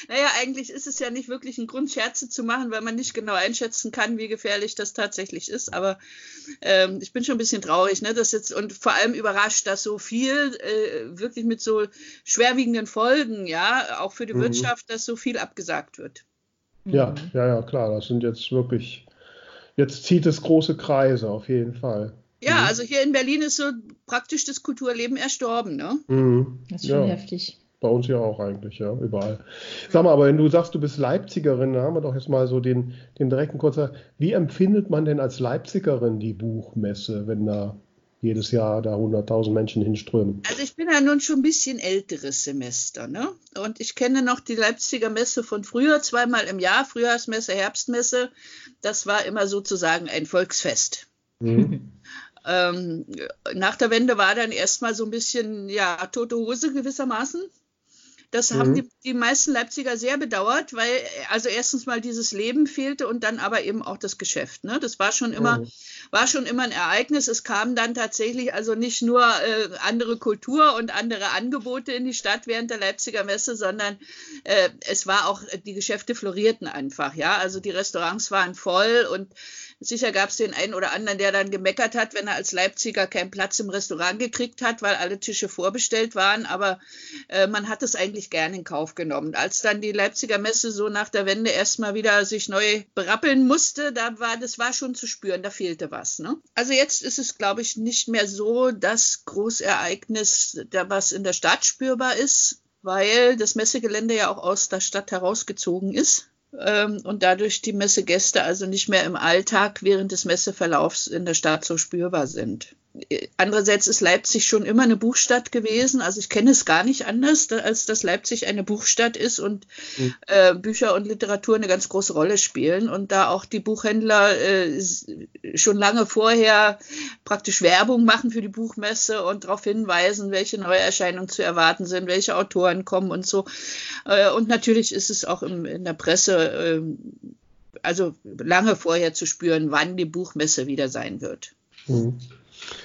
Naja, eigentlich ist es ja nicht wirklich ein Grund, Scherze zu machen, weil man nicht genau einschätzen kann, wie gefährlich das tatsächlich ist. Aber ähm, ich bin schon ein bisschen traurig, ne? Dass jetzt, und vor allem überrascht, dass so viel äh, wirklich mit so schwerwiegenden Folgen, ja, auch für die Mhm. Wirtschaft, dass so viel abgesagt wird. Ja, ja, ja, klar, das sind jetzt wirklich, jetzt zieht es große Kreise, auf jeden Fall. Ja, Mhm. also hier in Berlin ist so praktisch das Kulturleben erstorben, ne? Mhm. Das ist schon Ja. heftig. Bei uns ja auch eigentlich, ja, überall. Sag mal, aber wenn du sagst, du bist Leipzigerin, da haben wir doch jetzt mal so den, den direkten kurzer. Wie empfindet man denn als Leipzigerin die Buchmesse, wenn da jedes Jahr da 100.000 Menschen hinströmen. Also ich bin ja nun schon ein bisschen älteres Semester, ne? Und ich kenne noch die Leipziger Messe von früher, zweimal im Jahr, Frühjahrsmesse, Herbstmesse. Das war immer sozusagen ein Volksfest. Mhm. ähm, nach der Wende war dann erstmal so ein bisschen, ja, tote Hose gewissermaßen. Das haben mhm. die, die meisten Leipziger sehr bedauert, weil also erstens mal dieses Leben fehlte und dann aber eben auch das Geschäft. Ne? Das war schon immer, mhm. war schon immer ein Ereignis. Es kamen dann tatsächlich also nicht nur äh, andere Kultur und andere Angebote in die Stadt während der Leipziger Messe, sondern äh, es war auch, die Geschäfte florierten einfach. Ja, also die Restaurants waren voll und Sicher gab es den einen oder anderen, der dann gemeckert hat, wenn er als Leipziger keinen Platz im Restaurant gekriegt hat, weil alle Tische vorbestellt waren. Aber äh, man hat es eigentlich gern in Kauf genommen. Als dann die Leipziger Messe so nach der Wende erstmal wieder sich neu berappeln musste, da war das war schon zu spüren, da fehlte was. Ne? Also jetzt ist es, glaube ich, nicht mehr so das Großereignis, da was in der Stadt spürbar ist, weil das Messegelände ja auch aus der Stadt herausgezogen ist und dadurch die Messegäste also nicht mehr im Alltag während des Messeverlaufs in der Stadt so spürbar sind. Andererseits ist Leipzig schon immer eine Buchstadt gewesen. Also ich kenne es gar nicht anders, als dass Leipzig eine Buchstadt ist und mhm. äh, Bücher und Literatur eine ganz große Rolle spielen. Und da auch die Buchhändler äh, schon lange vorher praktisch Werbung machen für die Buchmesse und darauf hinweisen, welche Neuerscheinungen zu erwarten sind, welche Autoren kommen und so. Äh, und natürlich ist es auch im, in der Presse ähm, also lange vorher zu spüren, wann die Buchmesse wieder sein wird. Mhm.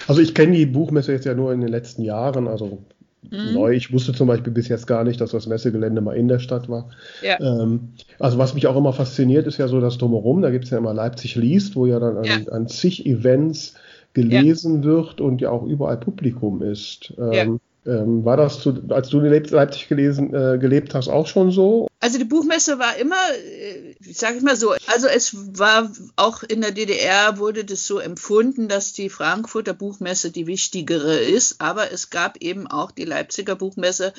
Also ich kenne die Buchmesse jetzt ja nur in den letzten Jahren, also mhm. neu. Ich wusste zum Beispiel bis jetzt gar nicht, dass das Messegelände mal in der Stadt war. Ja. Ähm, also was mich auch immer fasziniert, ist ja so das Drumherum. Da gibt es ja immer Leipzig liest, wo ja dann an, ja. an zig Events gelesen ja. wird und ja auch überall Publikum ist. Ähm, ähm, war das, zu, als du in Leipzig gelesen, äh, gelebt hast, auch schon so? Also die Buchmesse war immer, äh, sage ich mal so, also es war auch in der DDR wurde das so empfunden, dass die Frankfurter Buchmesse die wichtigere ist, aber es gab eben auch die Leipziger Buchmesse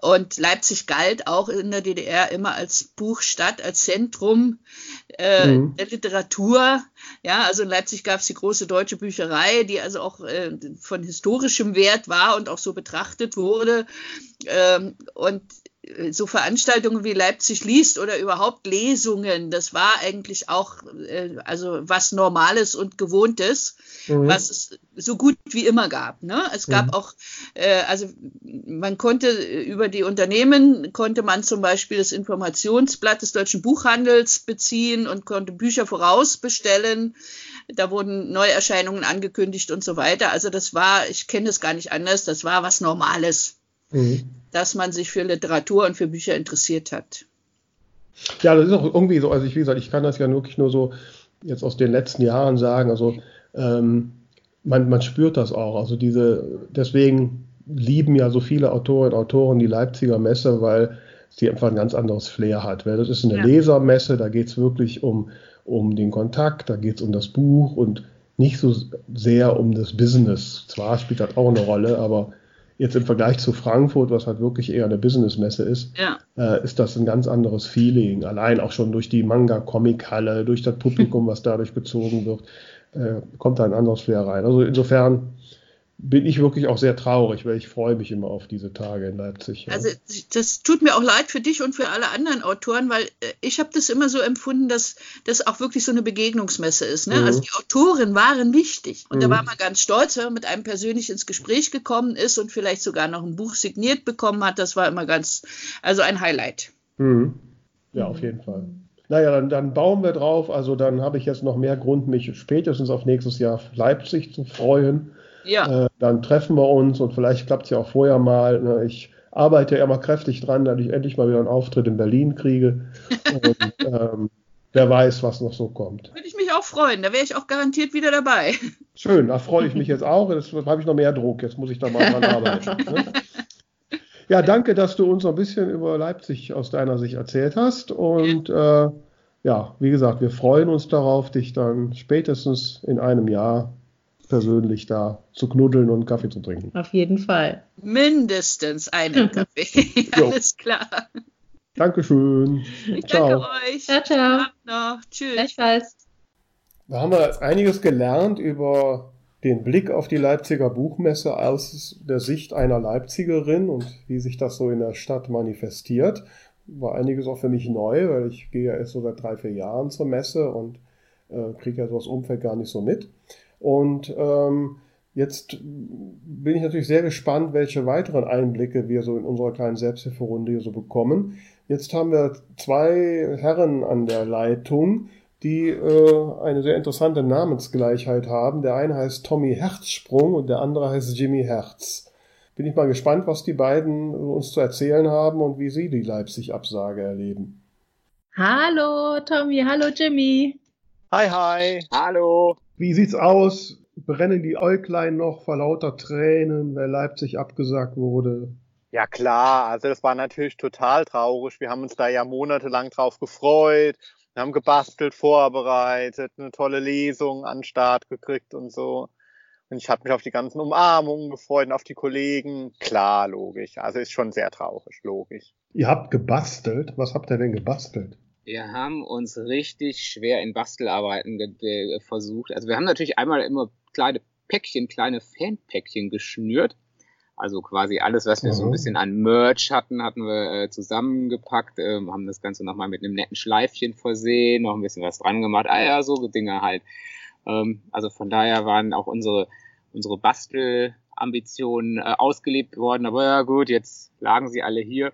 und Leipzig galt auch in der DDR immer als Buchstadt, als Zentrum äh, mhm. der Literatur. Ja, also in Leipzig gab es die große deutsche Bücherei, die also auch äh, von historischem Wert war und auch so betrachtet wurde. Ähm, und so Veranstaltungen wie Leipzig liest oder überhaupt Lesungen, das war eigentlich auch äh, also was Normales und Gewohntes, mhm. was es so gut wie immer gab. Ne? Es gab mhm. auch, äh, also man konnte über die Unternehmen, konnte man zum Beispiel das Informationsblatt des deutschen Buchhandels beziehen und konnte Bücher vorausbestellen. Da wurden Neuerscheinungen angekündigt und so weiter. Also das war, ich kenne es gar nicht anders, das war was Normales. Mhm dass man sich für Literatur und für Bücher interessiert hat. Ja, das ist auch irgendwie so, also ich, wie gesagt, ich kann das ja wirklich nur so jetzt aus den letzten Jahren sagen, also ähm, man, man spürt das auch, also diese, deswegen lieben ja so viele Autorinnen und Autoren die Leipziger Messe, weil sie einfach ein ganz anderes Flair hat. Weil das ist eine ja. Lesermesse, da geht es wirklich um, um den Kontakt, da geht es um das Buch und nicht so sehr um das Business. Zwar spielt das auch eine Rolle, aber Jetzt im Vergleich zu Frankfurt, was halt wirklich eher eine Businessmesse ist, ja. äh, ist das ein ganz anderes Feeling. Allein auch schon durch die Manga-Comic-Halle, durch das Publikum, was dadurch gezogen wird, äh, kommt da ein anderes Flair rein. Also insofern bin ich wirklich auch sehr traurig, weil ich freue mich immer auf diese Tage in Leipzig. Ja. Also das tut mir auch leid für dich und für alle anderen Autoren, weil äh, ich habe das immer so empfunden, dass das auch wirklich so eine Begegnungsmesse ist. Ne? Mhm. Also die Autoren waren wichtig und mhm. da war man ganz stolz, wenn man mit einem persönlich ins Gespräch gekommen ist und vielleicht sogar noch ein Buch signiert bekommen hat. Das war immer ganz, also ein Highlight. Mhm. Ja, auf jeden Fall. Naja, dann, dann bauen wir drauf. Also dann habe ich jetzt noch mehr Grund, mich spätestens auf nächstes Jahr Leipzig zu freuen. Ja. Äh, dann treffen wir uns und vielleicht klappt es ja auch vorher mal. Ne? Ich arbeite ja immer kräftig dran, dass ich endlich mal wieder einen Auftritt in Berlin kriege. und ähm, wer weiß, was noch so kommt. Würde ich mich auch freuen, da wäre ich auch garantiert wieder dabei. Schön, da freue ich mich jetzt auch. Jetzt habe ich noch mehr Druck, jetzt muss ich da mal dran arbeiten. Ne? Ja, danke, dass du uns ein bisschen über Leipzig aus deiner Sicht erzählt hast. Und äh, ja, wie gesagt, wir freuen uns darauf, dich dann spätestens in einem Jahr persönlich da zu knuddeln und Kaffee zu trinken. Auf jeden Fall. Mindestens einen Kaffee. Alles klar. Dankeschön. Ich ciao. danke euch. Ciao, ciao. Noch. Tschüss. Gleichfalls. Da haben wir einiges gelernt über den Blick auf die Leipziger Buchmesse aus der Sicht einer Leipzigerin und wie sich das so in der Stadt manifestiert. War einiges auch für mich neu, weil ich gehe ja erst so seit drei, vier Jahren zur Messe und äh, kriege ja so das Umfeld gar nicht so mit. Und ähm, jetzt bin ich natürlich sehr gespannt, welche weiteren Einblicke wir so in unserer kleinen Selbsthilferunde hier so bekommen. Jetzt haben wir zwei Herren an der Leitung, die äh, eine sehr interessante Namensgleichheit haben. Der eine heißt Tommy Herzsprung und der andere heißt Jimmy Herz. Bin ich mal gespannt, was die beiden uns zu erzählen haben und wie sie die Leipzig-Absage erleben. Hallo Tommy, hallo Jimmy. Hi, hi. Hallo. Wie sieht's aus? Brennen die Äuglein noch vor lauter Tränen, weil Leipzig abgesagt wurde? Ja klar, also das war natürlich total traurig. Wir haben uns da ja monatelang drauf gefreut wir haben gebastelt, vorbereitet, eine tolle Lesung an den Start gekriegt und so. Und ich habe mich auf die ganzen Umarmungen gefreut und auf die Kollegen. Klar, logisch. Also ist schon sehr traurig, logisch. Ihr habt gebastelt? Was habt ihr denn gebastelt? Wir haben uns richtig schwer in Bastelarbeiten versucht. Also wir haben natürlich einmal immer kleine Päckchen, kleine Fanpäckchen geschnürt. Also quasi alles, was wir mhm. so ein mhm. bisschen an Merch hatten, hatten wir äh, zusammengepackt, äh, haben das Ganze nochmal mit einem netten Schleifchen versehen, noch ein bisschen was dran gemacht. Ah ja, so Dinge halt. Ähm, also von daher waren auch unsere, unsere Bastelambitionen äh, ausgelebt worden. Aber ja gut, jetzt lagen sie alle hier.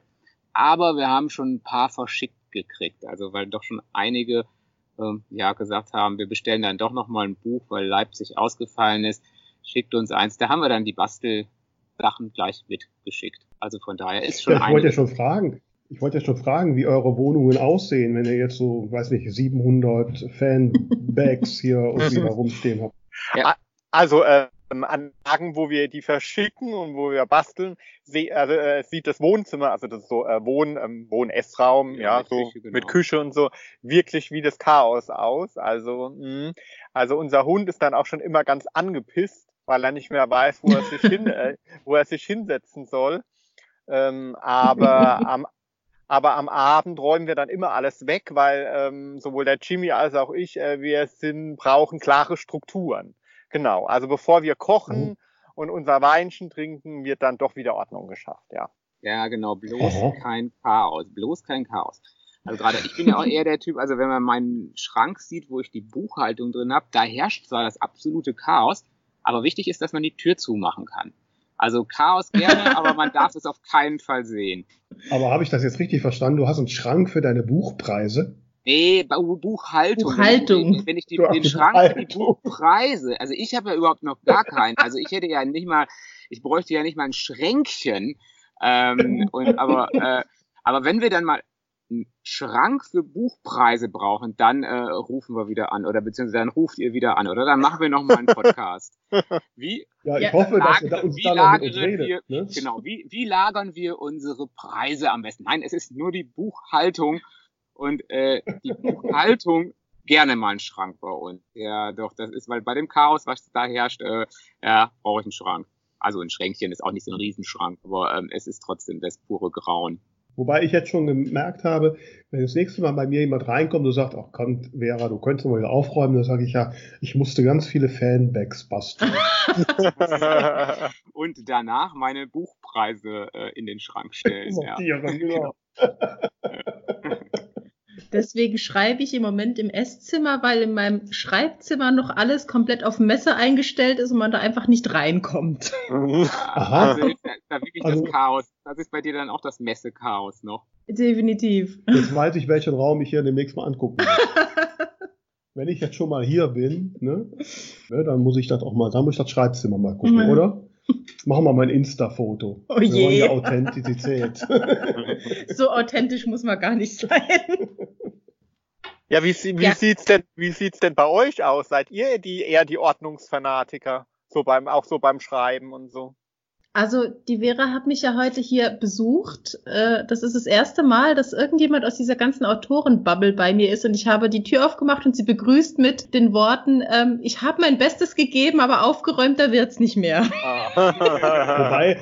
Aber wir haben schon ein paar verschickt gekriegt. Also weil doch schon einige ähm, ja gesagt haben, wir bestellen dann doch nochmal ein Buch, weil Leipzig ausgefallen ist. Schickt uns eins. Da haben wir dann die Bastel Sachen gleich mitgeschickt. Also von daher ist schon. Ja, ich wollte ja schon fragen. Ich wollte ja schon fragen, wie eure Wohnungen aussehen, wenn ihr jetzt so, weiß nicht, 700 Fanbags hier irgendwie rumstehen habt. Ja. Also äh, Anlagen, wo wir die verschicken und wo wir basteln, seh, also, äh, sieht das Wohnzimmer, also das so äh, Wohn, ähm, Wohn-Essraum, ja, ja so Küche, genau. mit Küche und so, wirklich wie das Chaos aus. Also, mh. also unser Hund ist dann auch schon immer ganz angepisst, weil er nicht mehr weiß, wo er sich, hin, äh, wo er sich hinsetzen soll. Ähm, aber am aber am Abend räumen wir dann immer alles weg, weil ähm, sowohl der Jimmy als auch ich, äh, wir sind, brauchen klare Strukturen. Genau. Also bevor wir kochen mhm. und unser Weinchen trinken, wird dann doch wieder Ordnung geschafft, ja. Ja, genau. Bloß Aha. kein Chaos. Bloß kein Chaos. Also gerade, ich bin ja auch eher der Typ, also wenn man meinen Schrank sieht, wo ich die Buchhaltung drin habe, da herrscht zwar das absolute Chaos, aber wichtig ist, dass man die Tür zumachen kann. Also Chaos gerne, aber man darf es auf keinen Fall sehen. Aber habe ich das jetzt richtig verstanden? Du hast einen Schrank für deine Buchpreise? Nee, Buchhaltung. Buchhaltung. Wenn ich, die, den Schrank für die Buchpreise, also ich habe ja überhaupt noch gar keinen. Also ich hätte ja nicht mal, ich bräuchte ja nicht mal ein Schränkchen. Ähm, und, aber, äh, aber wenn wir dann mal einen Schrank für Buchpreise brauchen, dann äh, rufen wir wieder an oder beziehungsweise dann ruft ihr wieder an oder dann machen wir nochmal einen Podcast. Wie, ja, ich hoffe, dass ihr da uns da noch mit uns redet. Wir, ne? Genau, wie, wie lagern wir unsere Preise am besten? Nein, es ist nur die Buchhaltung und äh, die Buchhaltung gerne mal einen Schrank bei uns. Ja, doch, das ist, weil bei dem Chaos, was da herrscht, äh, ja, brauche ich einen Schrank. Also ein Schränkchen ist auch nicht so ein Riesenschrank, aber ähm, es ist trotzdem das pure Grauen. Wobei ich jetzt schon gemerkt habe, wenn das nächste Mal bei mir jemand reinkommt und sagt, ach komm, Vera, du könntest mal wieder aufräumen, dann sage ich ja, ich musste ganz viele Fanbags basteln. und danach meine Buchpreise äh, in den Schrank stellen. ja. genau. Deswegen schreibe ich im Moment im Esszimmer, weil in meinem Schreibzimmer noch alles komplett auf Messer eingestellt ist und man da einfach nicht reinkommt. Aha. Also ist da wirklich also, das Chaos. Das ist bei dir dann auch das Messechaos noch. Definitiv. Jetzt weiß ich, welchen Raum ich hier demnächst mal angucken muss. Wenn ich jetzt schon mal hier bin, ne, ne, dann muss ich das auch mal, dann muss ich das Schreibzimmer mal gucken, mhm. oder? Machen wir mal ein Insta-Foto. Oh je. Authentizität. so authentisch muss man gar nicht sein. Ja, wie, wie ja. sieht's denn, wie sieht's denn bei euch aus? Seid ihr die eher die Ordnungsfanatiker? So beim, auch so beim Schreiben und so? Also die Vera hat mich ja heute hier besucht. Äh, das ist das erste Mal, dass irgendjemand aus dieser ganzen Autorenbubble bei mir ist und ich habe die Tür aufgemacht und sie begrüßt mit den Worten, ähm, ich habe mein Bestes gegeben, aber aufgeräumter wird's nicht mehr. Ah. wobei,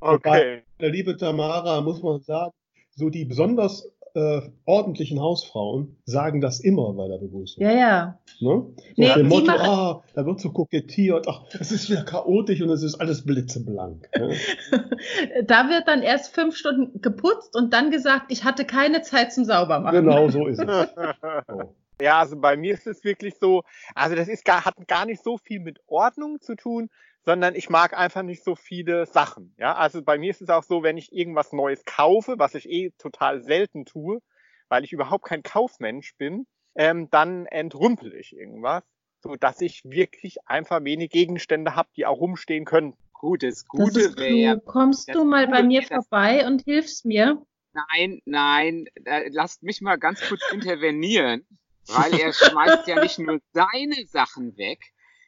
okay. wobei, liebe Tamara, muss man sagen, so die besonders äh, ordentlichen Hausfrauen sagen das immer bei der Begrüßung. Ja, ja. Ne? So Nee, nach dem Motto, machen- ah, da wird so kokettiert, ach, es ist wieder chaotisch und es ist alles blitzeblank. Ne? Da wird dann erst fünf Stunden geputzt und dann gesagt, ich hatte keine Zeit zum Saubermachen. Genau so ist es. So. Ja, also bei mir ist es wirklich so, also das ist gar, hat gar nicht so viel mit Ordnung zu tun, sondern ich mag einfach nicht so viele Sachen. Ja, also bei mir ist es auch so, wenn ich irgendwas Neues kaufe, was ich eh total selten tue, weil ich überhaupt kein Kaufmensch bin, ähm, dann entrümpel ich irgendwas, so dass ich wirklich einfach wenig Gegenstände habe, die auch rumstehen können. Gut, das Das Gute ist wäre. Kommst das du mal bei mir vorbei und hilfst mir? Nein, nein, lasst mich mal ganz kurz intervenieren, weil er schmeißt ja nicht nur seine Sachen weg,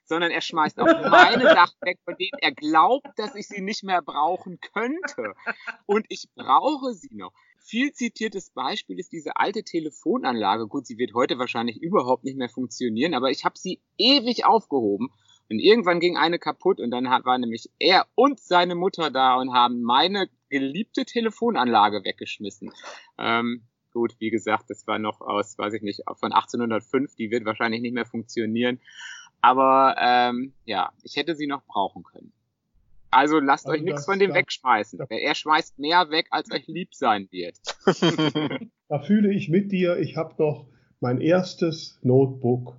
sondern er schmeißt auch meine Sachen weg, von denen er glaubt, dass ich sie nicht mehr brauchen könnte. Und ich brauche sie noch. Viel zitiertes Beispiel ist diese alte Telefonanlage. Gut, sie wird heute wahrscheinlich überhaupt nicht mehr funktionieren, aber ich habe sie ewig aufgehoben. Und irgendwann ging eine kaputt und dann war nämlich er und seine Mutter da und haben meine geliebte Telefonanlage weggeschmissen. Ähm, gut, wie gesagt, das war noch aus, weiß ich nicht, von 1805, die wird wahrscheinlich nicht mehr funktionieren. Aber ähm, ja, ich hätte sie noch brauchen können. Also lasst Also euch nichts von dem da- wegschmeißen. Er schmeißt mehr weg, als euch lieb sein wird. Da fühle ich mit dir, ich habe noch mein erstes Notebook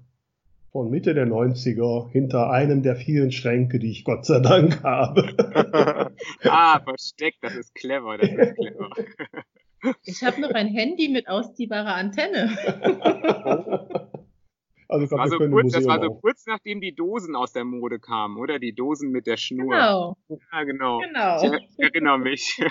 von Mitte der 90er hinter einem der vielen Schränke, die ich Gott sei Dank habe. Ah, versteckt, das ist clever, das ist clever. Ich habe noch ein Handy mit ausziehbarer Antenne. Also wir so kurz, das war so auch. kurz nachdem die Dosen aus der Mode kamen, oder? Die Dosen mit der Schnur. Genau, Ja, genau. genau. Ich, ich erinnere mich.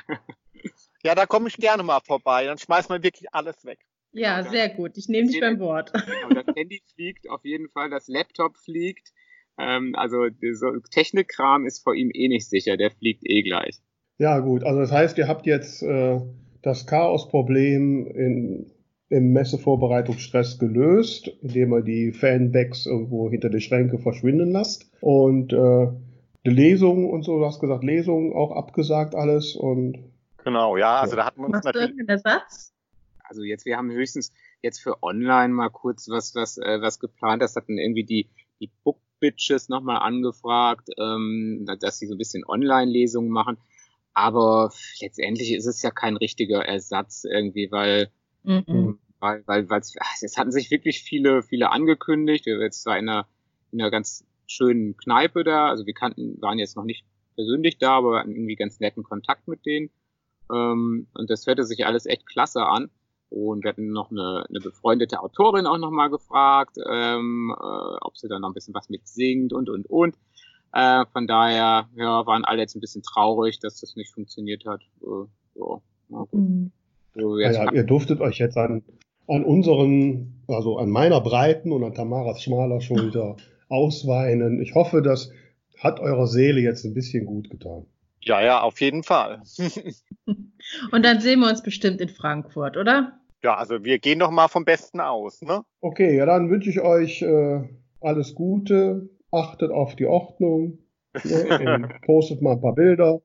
Ja, da komme ich gerne mal vorbei. Dann schmeißt man wirklich alles weg. Ja, Genau, sehr gut. Ich nehme dich beim Wort. Genau, das Handy fliegt auf jeden Fall, das Laptop fliegt. Ähm, also so Technikkram ist vor ihm eh nicht sicher, der fliegt eh gleich. Ja, gut. Also das heißt, ihr habt jetzt äh, das Chaos-Problem in, im Messevorbereitungsstress gelöst, indem ihr die Fanbags irgendwo hinter die Schränke verschwinden lasst. Und äh, die Lesung und so, du hast gesagt, Lesung auch abgesagt alles und Genau, ja, also da hatten wir uns Machst du natürlich. irgendeinen Ersatz? Also jetzt, wir haben höchstens jetzt für online mal kurz was, was, äh, was geplant. Das hatten irgendwie die, die Book Bitches nochmal angefragt, ähm, dass sie so ein bisschen Online-Lesungen machen. Aber letztendlich ist es ja kein richtiger Ersatz irgendwie, weil Mhm. Weil, weil, weil es hatten sich wirklich viele, viele angekündigt. Wir waren jetzt zwar in einer, in einer ganz schönen Kneipe da, also wir kannten, waren jetzt noch nicht persönlich da, aber wir hatten irgendwie ganz netten Kontakt mit denen. Ähm, und das hörte sich alles echt klasse an. Und wir hatten noch eine, eine befreundete Autorin auch nochmal gefragt, ähm, äh, ob sie da noch ein bisschen was mit singt und, und, und. Äh, von daher, ja, waren alle jetzt ein bisschen traurig, dass das nicht funktioniert hat. Äh, so, ja, gut. Mhm. so, jetzt naja, ihr durftet euch jetzt an, an unseren, also an meiner breiten und an Tamaras schmaler Schulter ausweinen. Ich hoffe, das hat eurer Seele jetzt ein bisschen gut getan. Ja, ja, auf jeden Fall. Und dann sehen wir uns bestimmt in Frankfurt, oder? ja, also wir gehen doch mal vom Besten aus, ne? Okay, ja, dann wünsche ich euch äh, alles Gute. Achtet auf die Ordnung. Ne, postet mal ein paar Bilder,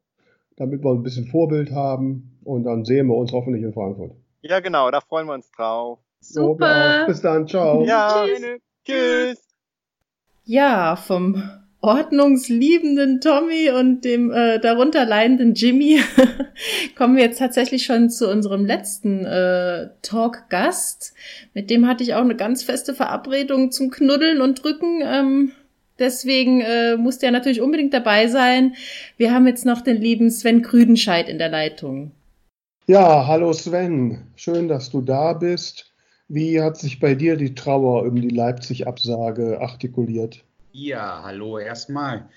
damit wir ein bisschen Vorbild haben. Und dann sehen wir uns hoffentlich in Frankfurt. Ja, genau, da freuen wir uns drauf. Auch. Bis dann, ciao. Ja, Tschüss. tschüss. Ja, vom ordnungsliebenden Tommy und dem äh, darunter leidenden Jimmy kommen wir jetzt tatsächlich schon zu unserem letzten äh, Talk-Gast. Mit dem hatte ich auch eine ganz feste Verabredung zum Knuddeln und Drücken. Ähm, deswegen äh, musste er natürlich unbedingt dabei sein. Wir haben jetzt noch den lieben Sven Krüdenscheid in der Leitung. Ja, hallo Sven. Schön, dass du da bist. Wie hat sich bei dir die Trauer um die Leipzig-Absage artikuliert? Ja, hallo erstmal.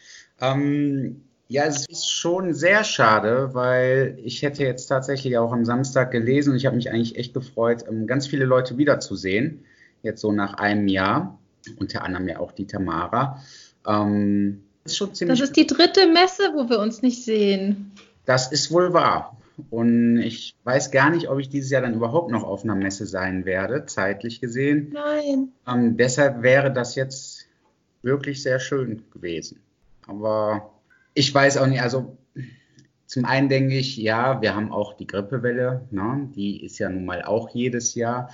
Ähm, ja, es ist schon sehr schade, weil ich hätte jetzt tatsächlich auch am Samstag gelesen und ich habe mich eigentlich echt gefreut, ähm, ganz viele Leute wiederzusehen, jetzt so nach einem Jahr, unter anderem ja auch die Tamara. Ähm, ist schon ziemlich Das ist die dritte Messe, wo wir uns nicht sehen. das ist wohl wahr. Und ich weiß gar nicht, ob ich dieses Jahr dann überhaupt noch auf einer Messe sein werde, zeitlich gesehen. Nein. Ähm, deshalb wäre das jetzt wirklich sehr schön gewesen. Aber ich weiß auch nicht, also zum einen denke ich, ja, wir haben auch die Grippewelle, ne? die ist ja nun mal auch jedes Jahr.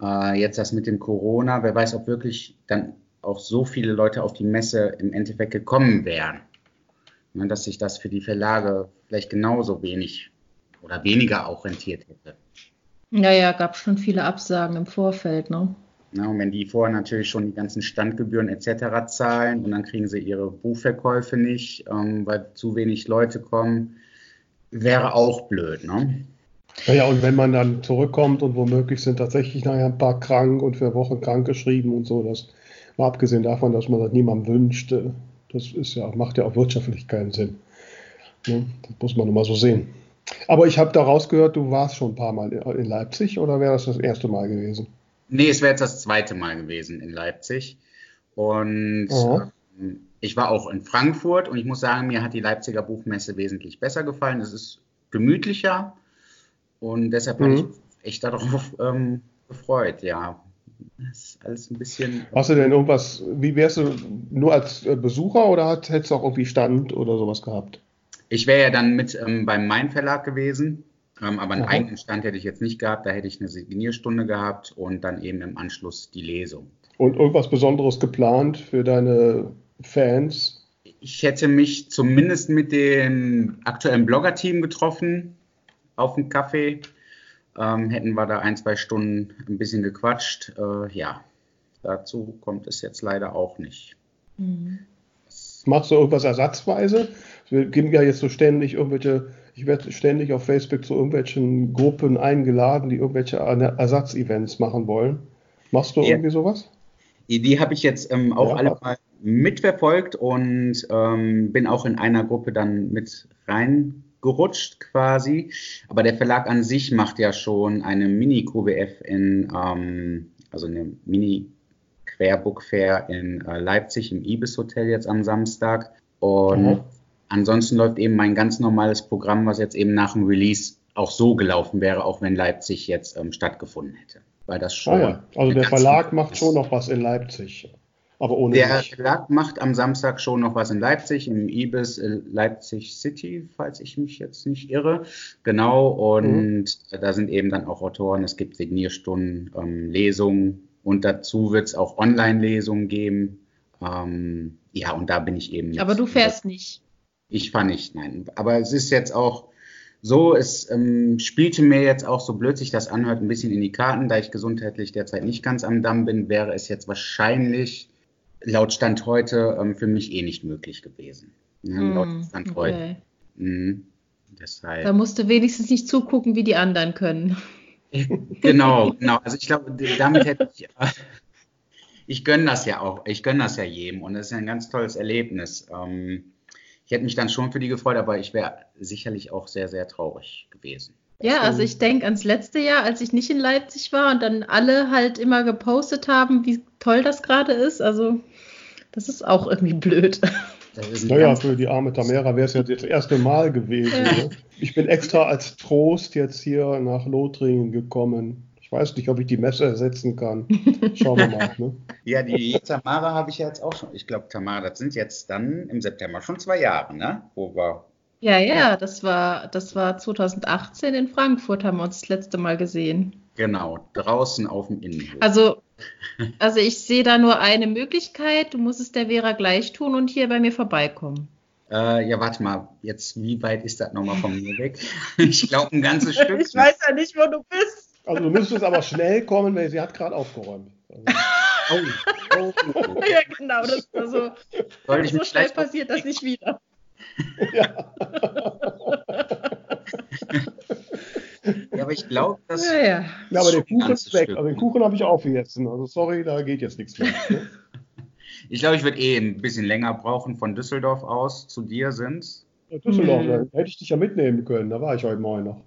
Äh, jetzt das mit dem Corona, wer weiß, ob wirklich dann auch so viele Leute auf die Messe im Endeffekt gekommen wären. Ne? Dass sich das für die Verlage vielleicht genauso wenig oder weniger auch rentiert hätte. Ja, ja, gab schon viele Absagen im Vorfeld, ne? Ja, und wenn die vorher natürlich schon die ganzen Standgebühren etc. zahlen und dann kriegen sie ihre Buchverkäufe nicht, ähm, weil zu wenig Leute kommen, wäre auch blöd, ne? Naja, und wenn man dann zurückkommt und womöglich sind tatsächlich nachher ein paar krank und für Wochen krank geschrieben und so, das mal abgesehen davon, dass man das niemandem wünscht, das ist ja, macht ja auch wirtschaftlich keinen Sinn. Ne? Das muss man immer so sehen. Aber ich habe daraus gehört, du warst schon ein paar Mal in Leipzig oder wäre das das erste Mal gewesen? Nee, es wäre jetzt das zweite Mal gewesen in Leipzig. Und äh, ich war auch in Frankfurt und ich muss sagen, mir hat die Leipziger Buchmesse wesentlich besser gefallen. Es ist gemütlicher und deshalb mhm. habe ich echt darauf ähm, gefreut, ja. Das ist alles ein bisschen. Hast du denn irgendwas, wie wärst du nur als äh, Besucher oder hättest du auch irgendwie Stand oder sowas gehabt? Ich wäre ja dann mit ähm, beim Main Verlag gewesen, ähm, aber einen Aha. eigenen Stand hätte ich jetzt nicht gehabt. Da hätte ich eine Signierstunde gehabt und dann eben im Anschluss die Lesung. Und irgendwas Besonderes geplant für deine Fans? Ich hätte mich zumindest mit dem aktuellen Blogger-Team getroffen auf dem Kaffee. Ähm, hätten wir da ein, zwei Stunden ein bisschen gequatscht. Äh, ja, dazu kommt es jetzt leider auch nicht. Mhm. Machst du irgendwas ersatzweise? Wir geben ja jetzt so ständig irgendwelche, ich werde ständig auf Facebook zu irgendwelchen Gruppen eingeladen, die irgendwelche Ersatzevents machen wollen. Machst du ja. irgendwie sowas? Die, die habe ich jetzt ähm, auch ja. alle mal mitverfolgt und ähm, bin auch in einer Gruppe dann mit reingerutscht quasi. Aber der Verlag an sich macht ja schon eine Mini-QBF in, ähm, also eine Mini- Querbook Fair in äh, Leipzig im Ibis Hotel jetzt am Samstag. Und mhm. ansonsten läuft eben mein ganz normales Programm, was jetzt eben nach dem Release auch so gelaufen wäre, auch wenn Leipzig jetzt ähm, stattgefunden hätte. Weil das schon. Ah ja. Also der Verlag macht schon noch was in Leipzig. Aber ohne Der mich. Verlag macht am Samstag schon noch was in Leipzig, im Ibis äh, Leipzig City, falls ich mich jetzt nicht irre. Genau, und mhm. da sind eben dann auch Autoren, es gibt Signierstunden, ähm, Lesungen und dazu wird es auch Online-Lesungen geben. Ähm, ja, und da bin ich eben. Aber du fährst nicht. Ich fahre nicht, nein. Aber es ist jetzt auch so, es ähm, spielte mir jetzt auch, so blöd sich das anhört, ein bisschen in die Karten. Da ich gesundheitlich derzeit nicht ganz am Damm bin, wäre es jetzt wahrscheinlich laut Stand heute ähm, für mich eh nicht möglich gewesen. Ja, mm, laut Stand okay. heute. Mhm. Deshalb. Da musst du wenigstens nicht zugucken, wie die anderen können. Genau, genau. Also ich glaube, damit hätte ich. Ich gönne das ja auch. Ich gönne das ja jedem und das ist ein ganz tolles Erlebnis. Ähm, ich hätte mich dann schon für die gefreut, aber ich wäre sicherlich auch sehr, sehr traurig gewesen. Ja, also ich denke ans letzte Jahr, als ich nicht in Leipzig war und dann alle halt immer gepostet haben, wie toll das gerade ist. Also das ist auch irgendwie blöd. Naja, für die arme Tamara wäre es ja das erste Mal gewesen. Ja. Ne? Ich bin extra als Trost jetzt hier nach Lothringen gekommen. Ich weiß nicht, ob ich die Messe ersetzen kann. Schauen wir mal. Ne? Ja, die Tamara habe ich ja jetzt auch schon. Ich glaube, Tamara, das sind jetzt dann im September schon zwei Jahre, ne? Wo wir ja, ja, das war, das war 2018 in Frankfurt, haben wir uns das letzte Mal gesehen. Genau, draußen auf dem Innenhof. Also, also ich sehe da nur eine Möglichkeit, du musst es der Vera gleich tun und hier bei mir vorbeikommen. Äh, ja, warte mal, jetzt, wie weit ist das nochmal von mir weg? Ich glaube, ein ganzes Stück. Ich weiß ja nicht, wo du bist. Also du müsstest aber schnell kommen, weil sie hat gerade aufgeräumt. Also, oh, ja, genau, das war so, Soll ich so schnell passiert das nicht wieder. ja. ja, aber ich glaube, dass. Ja, ja. ja aber der Kuchen ist weg. Also den Kuchen habe ich aufgegessen. Also sorry, da geht jetzt nichts mehr. Ne? ich glaube, ich würde eh ein bisschen länger brauchen von Düsseldorf aus. Zu dir sind ja, Düsseldorf, hm. da hätte ich dich ja mitnehmen können. Da war ich heute Morgen noch.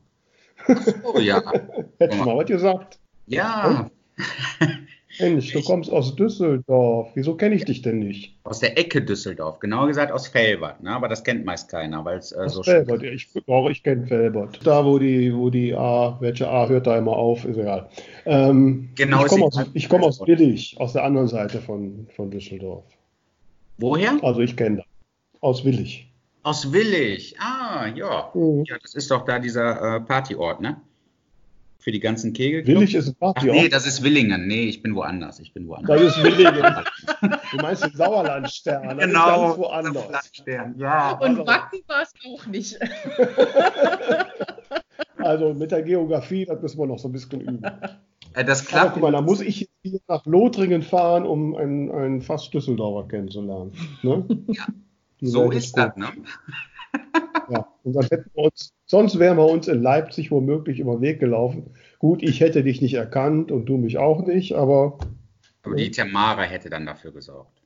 Oh ja. Hättest du mal was gesagt. Ja. Mensch, du kommst aus Düsseldorf. Wieso kenne ich dich denn nicht? Aus der Ecke Düsseldorf, genauer gesagt aus Felbert, ne? aber das kennt meist keiner, weil es äh, so Felbert, ja, ich, auch ich kenne Felbert. Da, wo die, wo die A, welche A hört da immer auf, ist egal. Ähm, genau. Ich komme aus, ich komm aus Willig, aus der anderen Seite von, von Düsseldorf. Woher? Also ich kenne das. Aus Willig. Aus Willig. Ah, ja. Mhm. Ja, das ist doch da dieser äh, Partyort, ne? Für die ganzen Kegel. Willig ist ein Partyort. Ach, nee, das ist Willingen. Nee, ich bin woanders. Ich bin woanders. Das ist Willingen. du meinst den Sauerlandstern. Das genau. Ist woanders. Ja. Und Wacken war es auch nicht. also mit der Geografie, das müssen wir noch so ein bisschen üben. Äh, das klappt. Aber guck mal, da muss ich hier nach Lothringen fahren, um einen, einen fast Düsseldorfer kennenzulernen. Ne? Ja. Die so ist das, ne? Ja, und dann hätten wir uns, sonst wären wir uns in Leipzig womöglich über den Weg gelaufen. Gut, ich hätte dich nicht erkannt und du mich auch nicht, aber. Aber die Tamara hätte dann dafür gesorgt.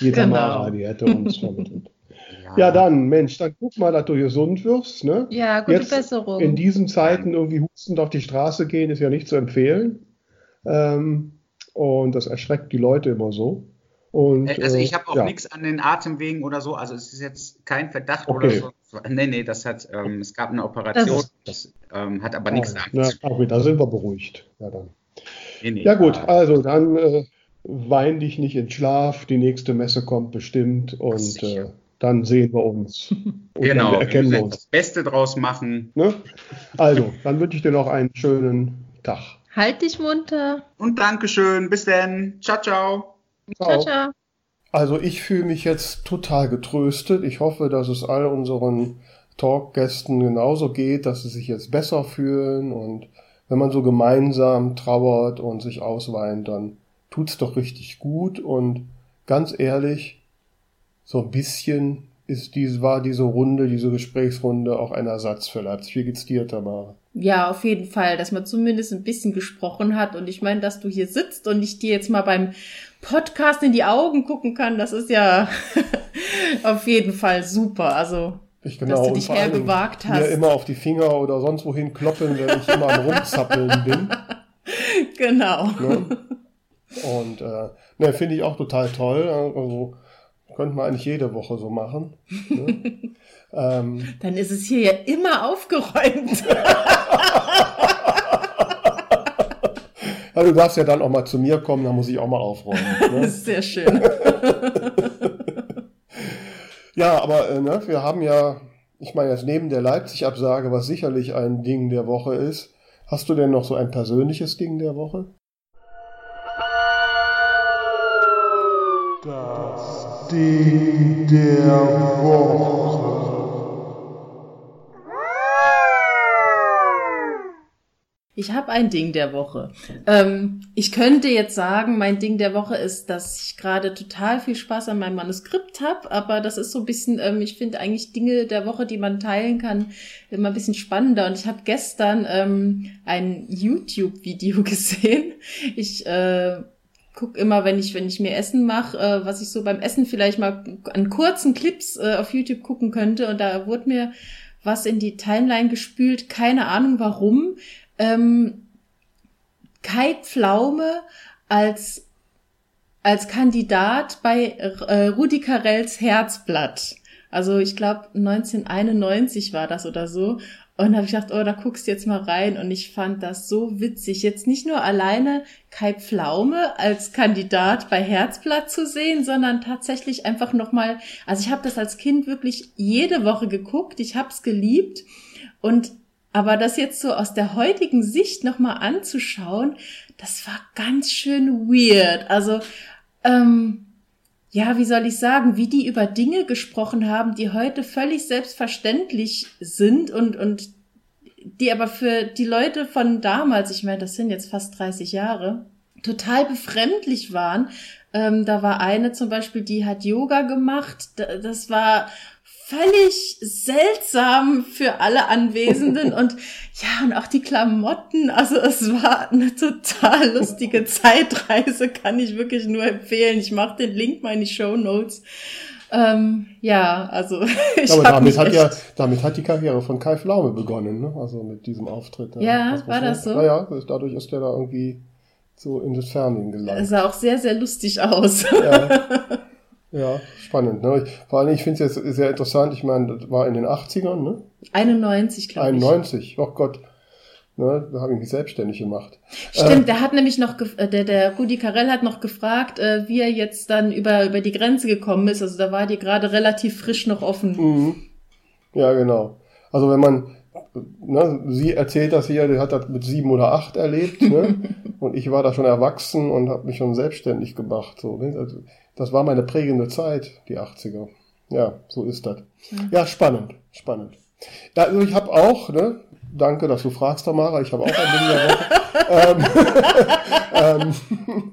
Die genau. Tamara, die hätte uns vermittelt. Ja. ja. dann, Mensch, dann guck mal, dass du gesund wirst. Ne? Ja, gute Jetzt Besserung. In diesen Zeiten irgendwie hustend auf die Straße gehen, ist ja nicht zu empfehlen. Ähm, und das erschreckt die Leute immer so. Und, also ich äh, habe auch ja. nichts an den Atemwegen oder so, also es ist jetzt kein Verdacht okay. oder so. Nee, nee, das hat, ähm, es gab eine Operation, das, das ähm, hat aber ah, nichts damit na, Okay, da sind wir beruhigt. Ja, dann. Nee, nee, ja gut, also dann äh, wein dich nicht in Schlaf, die nächste Messe kommt bestimmt und äh, dann sehen wir uns. Und genau, erkennen wir uns. das Beste draus machen. Ne? Also, dann wünsche ich dir noch einen schönen Tag. Halt dich munter. Und Dankeschön. Bis dann. Ciao, ciao. Ciao, ciao. Also ich fühle mich jetzt total getröstet. Ich hoffe, dass es all unseren Talkgästen genauso geht, dass sie sich jetzt besser fühlen und wenn man so gemeinsam trauert und sich ausweint, dann tut's doch richtig gut und ganz ehrlich, so ein bisschen ist dies, war diese Runde, diese Gesprächsrunde auch ein Ersatz für Leipzig. Wie geht's dir, Tamara? Ja, auf jeden Fall, dass man zumindest ein bisschen gesprochen hat. Und ich meine, dass du hier sitzt und ich dir jetzt mal beim Podcast in die Augen gucken kann, das ist ja auf jeden Fall super. Also, ich genau, dass du dich hergewagt hast. Mir immer auf die Finger oder sonst wohin kloppen, wenn ich immer am Rumzappeln bin. Genau. Ne? Und äh, ne, finde ich auch total toll. Also könnte man eigentlich jede Woche so machen. Ne? ähm, Dann ist es hier ja immer aufgeräumt. Ja, du darfst ja dann auch mal zu mir kommen, dann muss ich auch mal aufräumen. Ne? Sehr schön. ja, aber äh, ne, wir haben ja, ich meine jetzt neben der Leipzig-Absage, was sicherlich ein Ding der Woche ist, hast du denn noch so ein persönliches Ding der Woche? Das Ding der Woche. Ich habe ein Ding der Woche. Ähm, ich könnte jetzt sagen, mein Ding der Woche ist, dass ich gerade total viel Spaß an meinem Manuskript habe, aber das ist so ein bisschen, ähm, ich finde eigentlich Dinge der Woche, die man teilen kann, immer ein bisschen spannender. Und ich habe gestern ähm, ein YouTube-Video gesehen. Ich äh, guck immer, wenn ich, wenn ich mir Essen mache, äh, was ich so beim Essen vielleicht mal an kurzen Clips äh, auf YouTube gucken könnte. Und da wurde mir was in die Timeline gespült, keine Ahnung warum ähm, Kai Pflaume als, als Kandidat bei äh, Rudi Carells Herzblatt. Also ich glaube 1991 war das oder so. Und habe ich gedacht, oh, da guckst du jetzt mal rein. Und ich fand das so witzig. Jetzt nicht nur alleine Kai Pflaume als Kandidat bei Herzblatt zu sehen, sondern tatsächlich einfach nochmal, also ich habe das als Kind wirklich jede Woche geguckt. Ich habe es geliebt. Und aber das jetzt so aus der heutigen Sicht nochmal anzuschauen, das war ganz schön weird. Also, ähm, ja, wie soll ich sagen, wie die über Dinge gesprochen haben, die heute völlig selbstverständlich sind und, und die aber für die Leute von damals, ich meine, das sind jetzt fast 30 Jahre, total befremdlich waren. Ähm, da war eine zum Beispiel, die hat Yoga gemacht. Das war völlig seltsam für alle Anwesenden und ja, und auch die Klamotten. Also es war eine total lustige Zeitreise, kann ich wirklich nur empfehlen. Ich mache den Link mal in die Show Notes. Ähm, ja, also ich Aber damit hat ja, damit hat die Karriere von Kai Flaume begonnen, ne? Also mit diesem Auftritt. Ja, das war das so? Naja, dadurch ist er da irgendwie so in das Fernsehen gelangt. Es sah auch sehr, sehr lustig aus. Ja. Ja, spannend. Ne? vor allem, ich finde es jetzt sehr interessant. Ich meine, das war in den 80ern, ne? 91, glaube ich. 91, oh Gott. Ne, da habe ich mich selbstständig gemacht. Stimmt, äh, der hat nämlich noch, äh, der, der Rudi Carell hat noch gefragt, äh, wie er jetzt dann über, über die Grenze gekommen ist. Also da war die gerade relativ frisch noch offen. Mhm. Ja, genau. Also wenn man, ne, sie erzählt das hier, die hat das mit sieben oder acht erlebt, ne? und ich war da schon erwachsen und habe mich schon selbstständig gemacht. So, ne? also, das war meine prägende Zeit, die 80er. Ja, so ist das. Ja, spannend, spannend. Ja, also ich habe auch, ne, danke, dass du fragst, Tamara, ich habe auch ein Woche. ähm, ähm,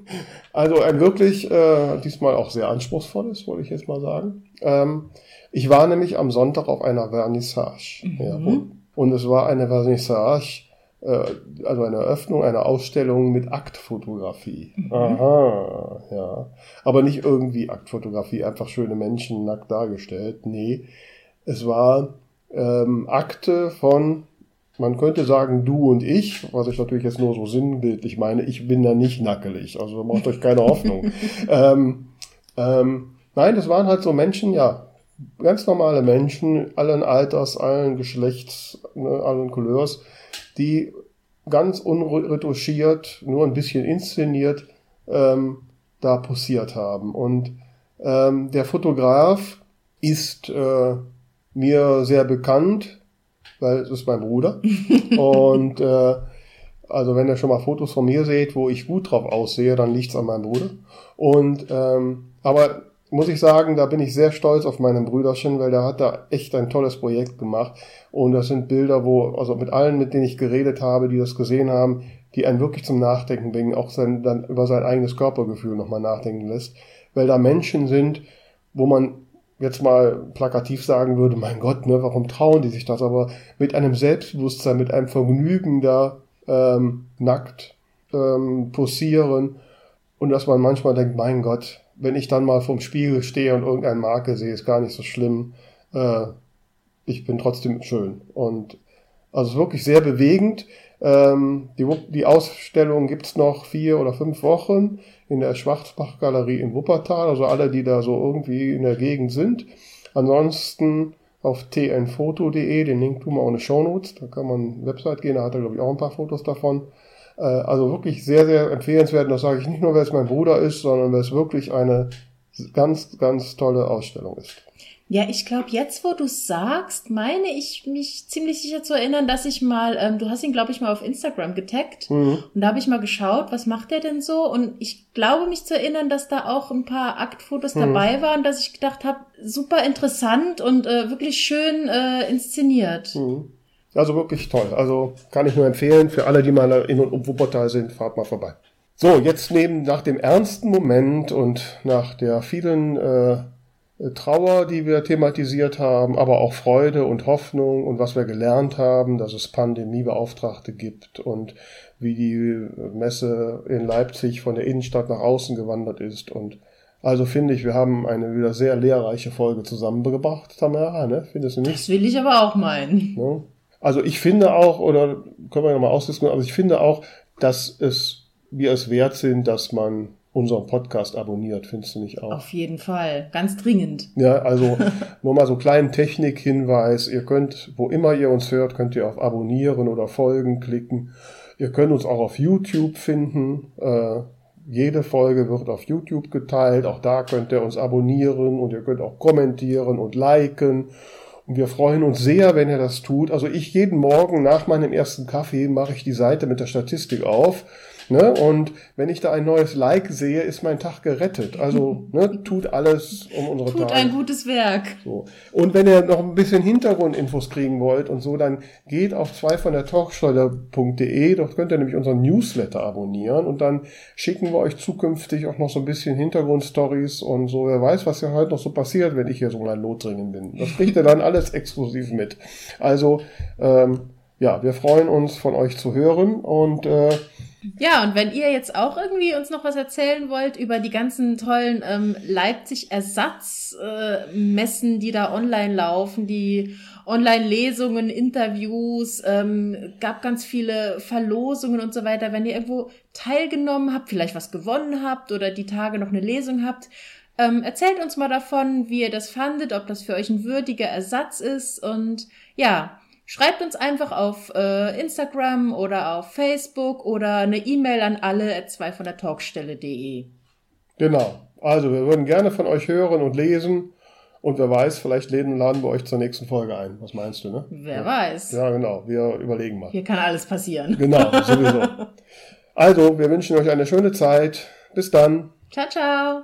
also ein wirklich, äh, diesmal auch sehr anspruchsvolles, wollte ich jetzt mal sagen. Ähm, ich war nämlich am Sonntag auf einer Vernissage. Mhm. Ja, und, und es war eine Vernissage, also eine Eröffnung einer Ausstellung mit Aktfotografie. Mhm. Aha, ja. Aber nicht irgendwie Aktfotografie, einfach schöne Menschen nackt dargestellt. Nee, es war ähm, Akte von man könnte sagen, du und ich, was ich natürlich jetzt nur so sinnbildlich meine, ich bin da nicht nackelig, also macht euch keine Hoffnung. ähm, ähm, nein, das waren halt so Menschen, ja, ganz normale Menschen, allen Alters, allen Geschlechts, ne, allen Couleurs, die ganz unretuschiert, nur ein bisschen inszeniert, ähm, da posiert haben. Und ähm, der Fotograf ist äh, mir sehr bekannt, weil es ist mein Bruder. und äh, also wenn ihr schon mal Fotos von mir seht, wo ich gut drauf aussehe, dann liegt's an meinem Bruder. Und ähm, aber muss ich sagen, da bin ich sehr stolz auf meinen Brüderchen, weil der hat da echt ein tolles Projekt gemacht. Und das sind Bilder, wo, also mit allen, mit denen ich geredet habe, die das gesehen haben, die einen wirklich zum Nachdenken bringen, auch sein, dann über sein eigenes Körpergefühl nochmal nachdenken lässt. Weil da Menschen sind, wo man jetzt mal plakativ sagen würde, mein Gott, ne, warum trauen die sich das? Aber mit einem Selbstbewusstsein, mit einem Vergnügen da ähm, nackt ähm, posieren und dass man manchmal denkt, mein Gott, wenn ich dann mal vorm Spiegel stehe und irgendeine Marke sehe, ist gar nicht so schlimm. Äh, ich bin trotzdem schön. Und also wirklich sehr bewegend. Ähm, die, die Ausstellung gibt's noch vier oder fünf Wochen in der Schwarzbach-Galerie in Wuppertal, also alle, die da so irgendwie in der Gegend sind. Ansonsten auf tnfoto.de, den Link tun wir auch in die Shownotes, da kann man Website gehen, da hat er glaube ich auch ein paar Fotos davon. Äh, also wirklich sehr, sehr empfehlenswert, und das sage ich nicht nur, weil es mein Bruder ist, sondern weil es wirklich eine ganz, ganz tolle Ausstellung ist. Ja, ich glaube, jetzt, wo du sagst, meine ich mich ziemlich sicher zu erinnern, dass ich mal, ähm, du hast ihn, glaube ich, mal auf Instagram getaggt. Mhm. Und da habe ich mal geschaut, was macht der denn so? Und ich glaube mich zu erinnern, dass da auch ein paar Aktfotos mhm. dabei waren, dass ich gedacht habe, super interessant und äh, wirklich schön äh, inszeniert. Mhm. Also wirklich toll. Also kann ich nur empfehlen, für alle, die mal in und um Wuppertal sind, fahrt mal vorbei. So, jetzt neben nach dem ernsten Moment und nach der vielen äh, Trauer, die wir thematisiert haben, aber auch Freude und Hoffnung und was wir gelernt haben, dass es Pandemiebeauftragte gibt und wie die Messe in Leipzig von der Innenstadt nach außen gewandert ist. Und also finde ich, wir haben eine wieder sehr lehrreiche Folge zusammengebracht, Tamara, ne? Findest du nicht? Das will ich aber auch meinen. Ne? Also ich finde auch, oder können wir nochmal ausdiskutieren, also ich finde auch, dass es, wir es wert sind, dass man unseren Podcast abonniert, findest du nicht auch? Auf jeden Fall, ganz dringend. Ja, also nur mal so kleinen Technikhinweis. Ihr könnt, wo immer ihr uns hört, könnt ihr auf Abonnieren oder Folgen klicken. Ihr könnt uns auch auf YouTube finden. Äh, jede Folge wird auf YouTube geteilt. Auch da könnt ihr uns abonnieren und ihr könnt auch kommentieren und liken. Und wir freuen uns sehr, wenn ihr das tut. Also ich jeden Morgen nach meinem ersten Kaffee mache ich die Seite mit der Statistik auf Ne? Und wenn ich da ein neues Like sehe, ist mein Tag gerettet. Also ne, tut alles um unsere Tut Tage. ein gutes Werk. So. Und wenn ihr noch ein bisschen Hintergrundinfos kriegen wollt und so, dann geht auf zwei von der Talksteuer.de. Dort könnt ihr nämlich unseren Newsletter abonnieren und dann schicken wir euch zukünftig auch noch so ein bisschen Hintergrundstories und so. Wer weiß, was ja heute noch so passiert, wenn ich hier so ein Lothringen bin. Das kriegt ihr dann alles exklusiv mit. Also ähm, ja, wir freuen uns von euch zu hören und äh, ja, und wenn ihr jetzt auch irgendwie uns noch was erzählen wollt über die ganzen tollen ähm, Leipzig-Ersatzmessen, äh, die da online laufen, die Online-Lesungen, Interviews, ähm, gab ganz viele Verlosungen und so weiter. Wenn ihr irgendwo teilgenommen habt, vielleicht was gewonnen habt oder die Tage noch eine Lesung habt, ähm, erzählt uns mal davon, wie ihr das fandet, ob das für euch ein würdiger Ersatz ist und ja, Schreibt uns einfach auf äh, Instagram oder auf Facebook oder eine E-Mail an alle at zwei von der Talkstelle.de. Genau. Also wir würden gerne von euch hören und lesen Und wer weiß, vielleicht laden, laden wir euch zur nächsten Folge ein. Was meinst du, ne? Wer ja. weiß. Ja, genau. Wir überlegen mal. Hier kann alles passieren. Genau, sowieso. also, wir wünschen euch eine schöne Zeit. Bis dann. Ciao, ciao.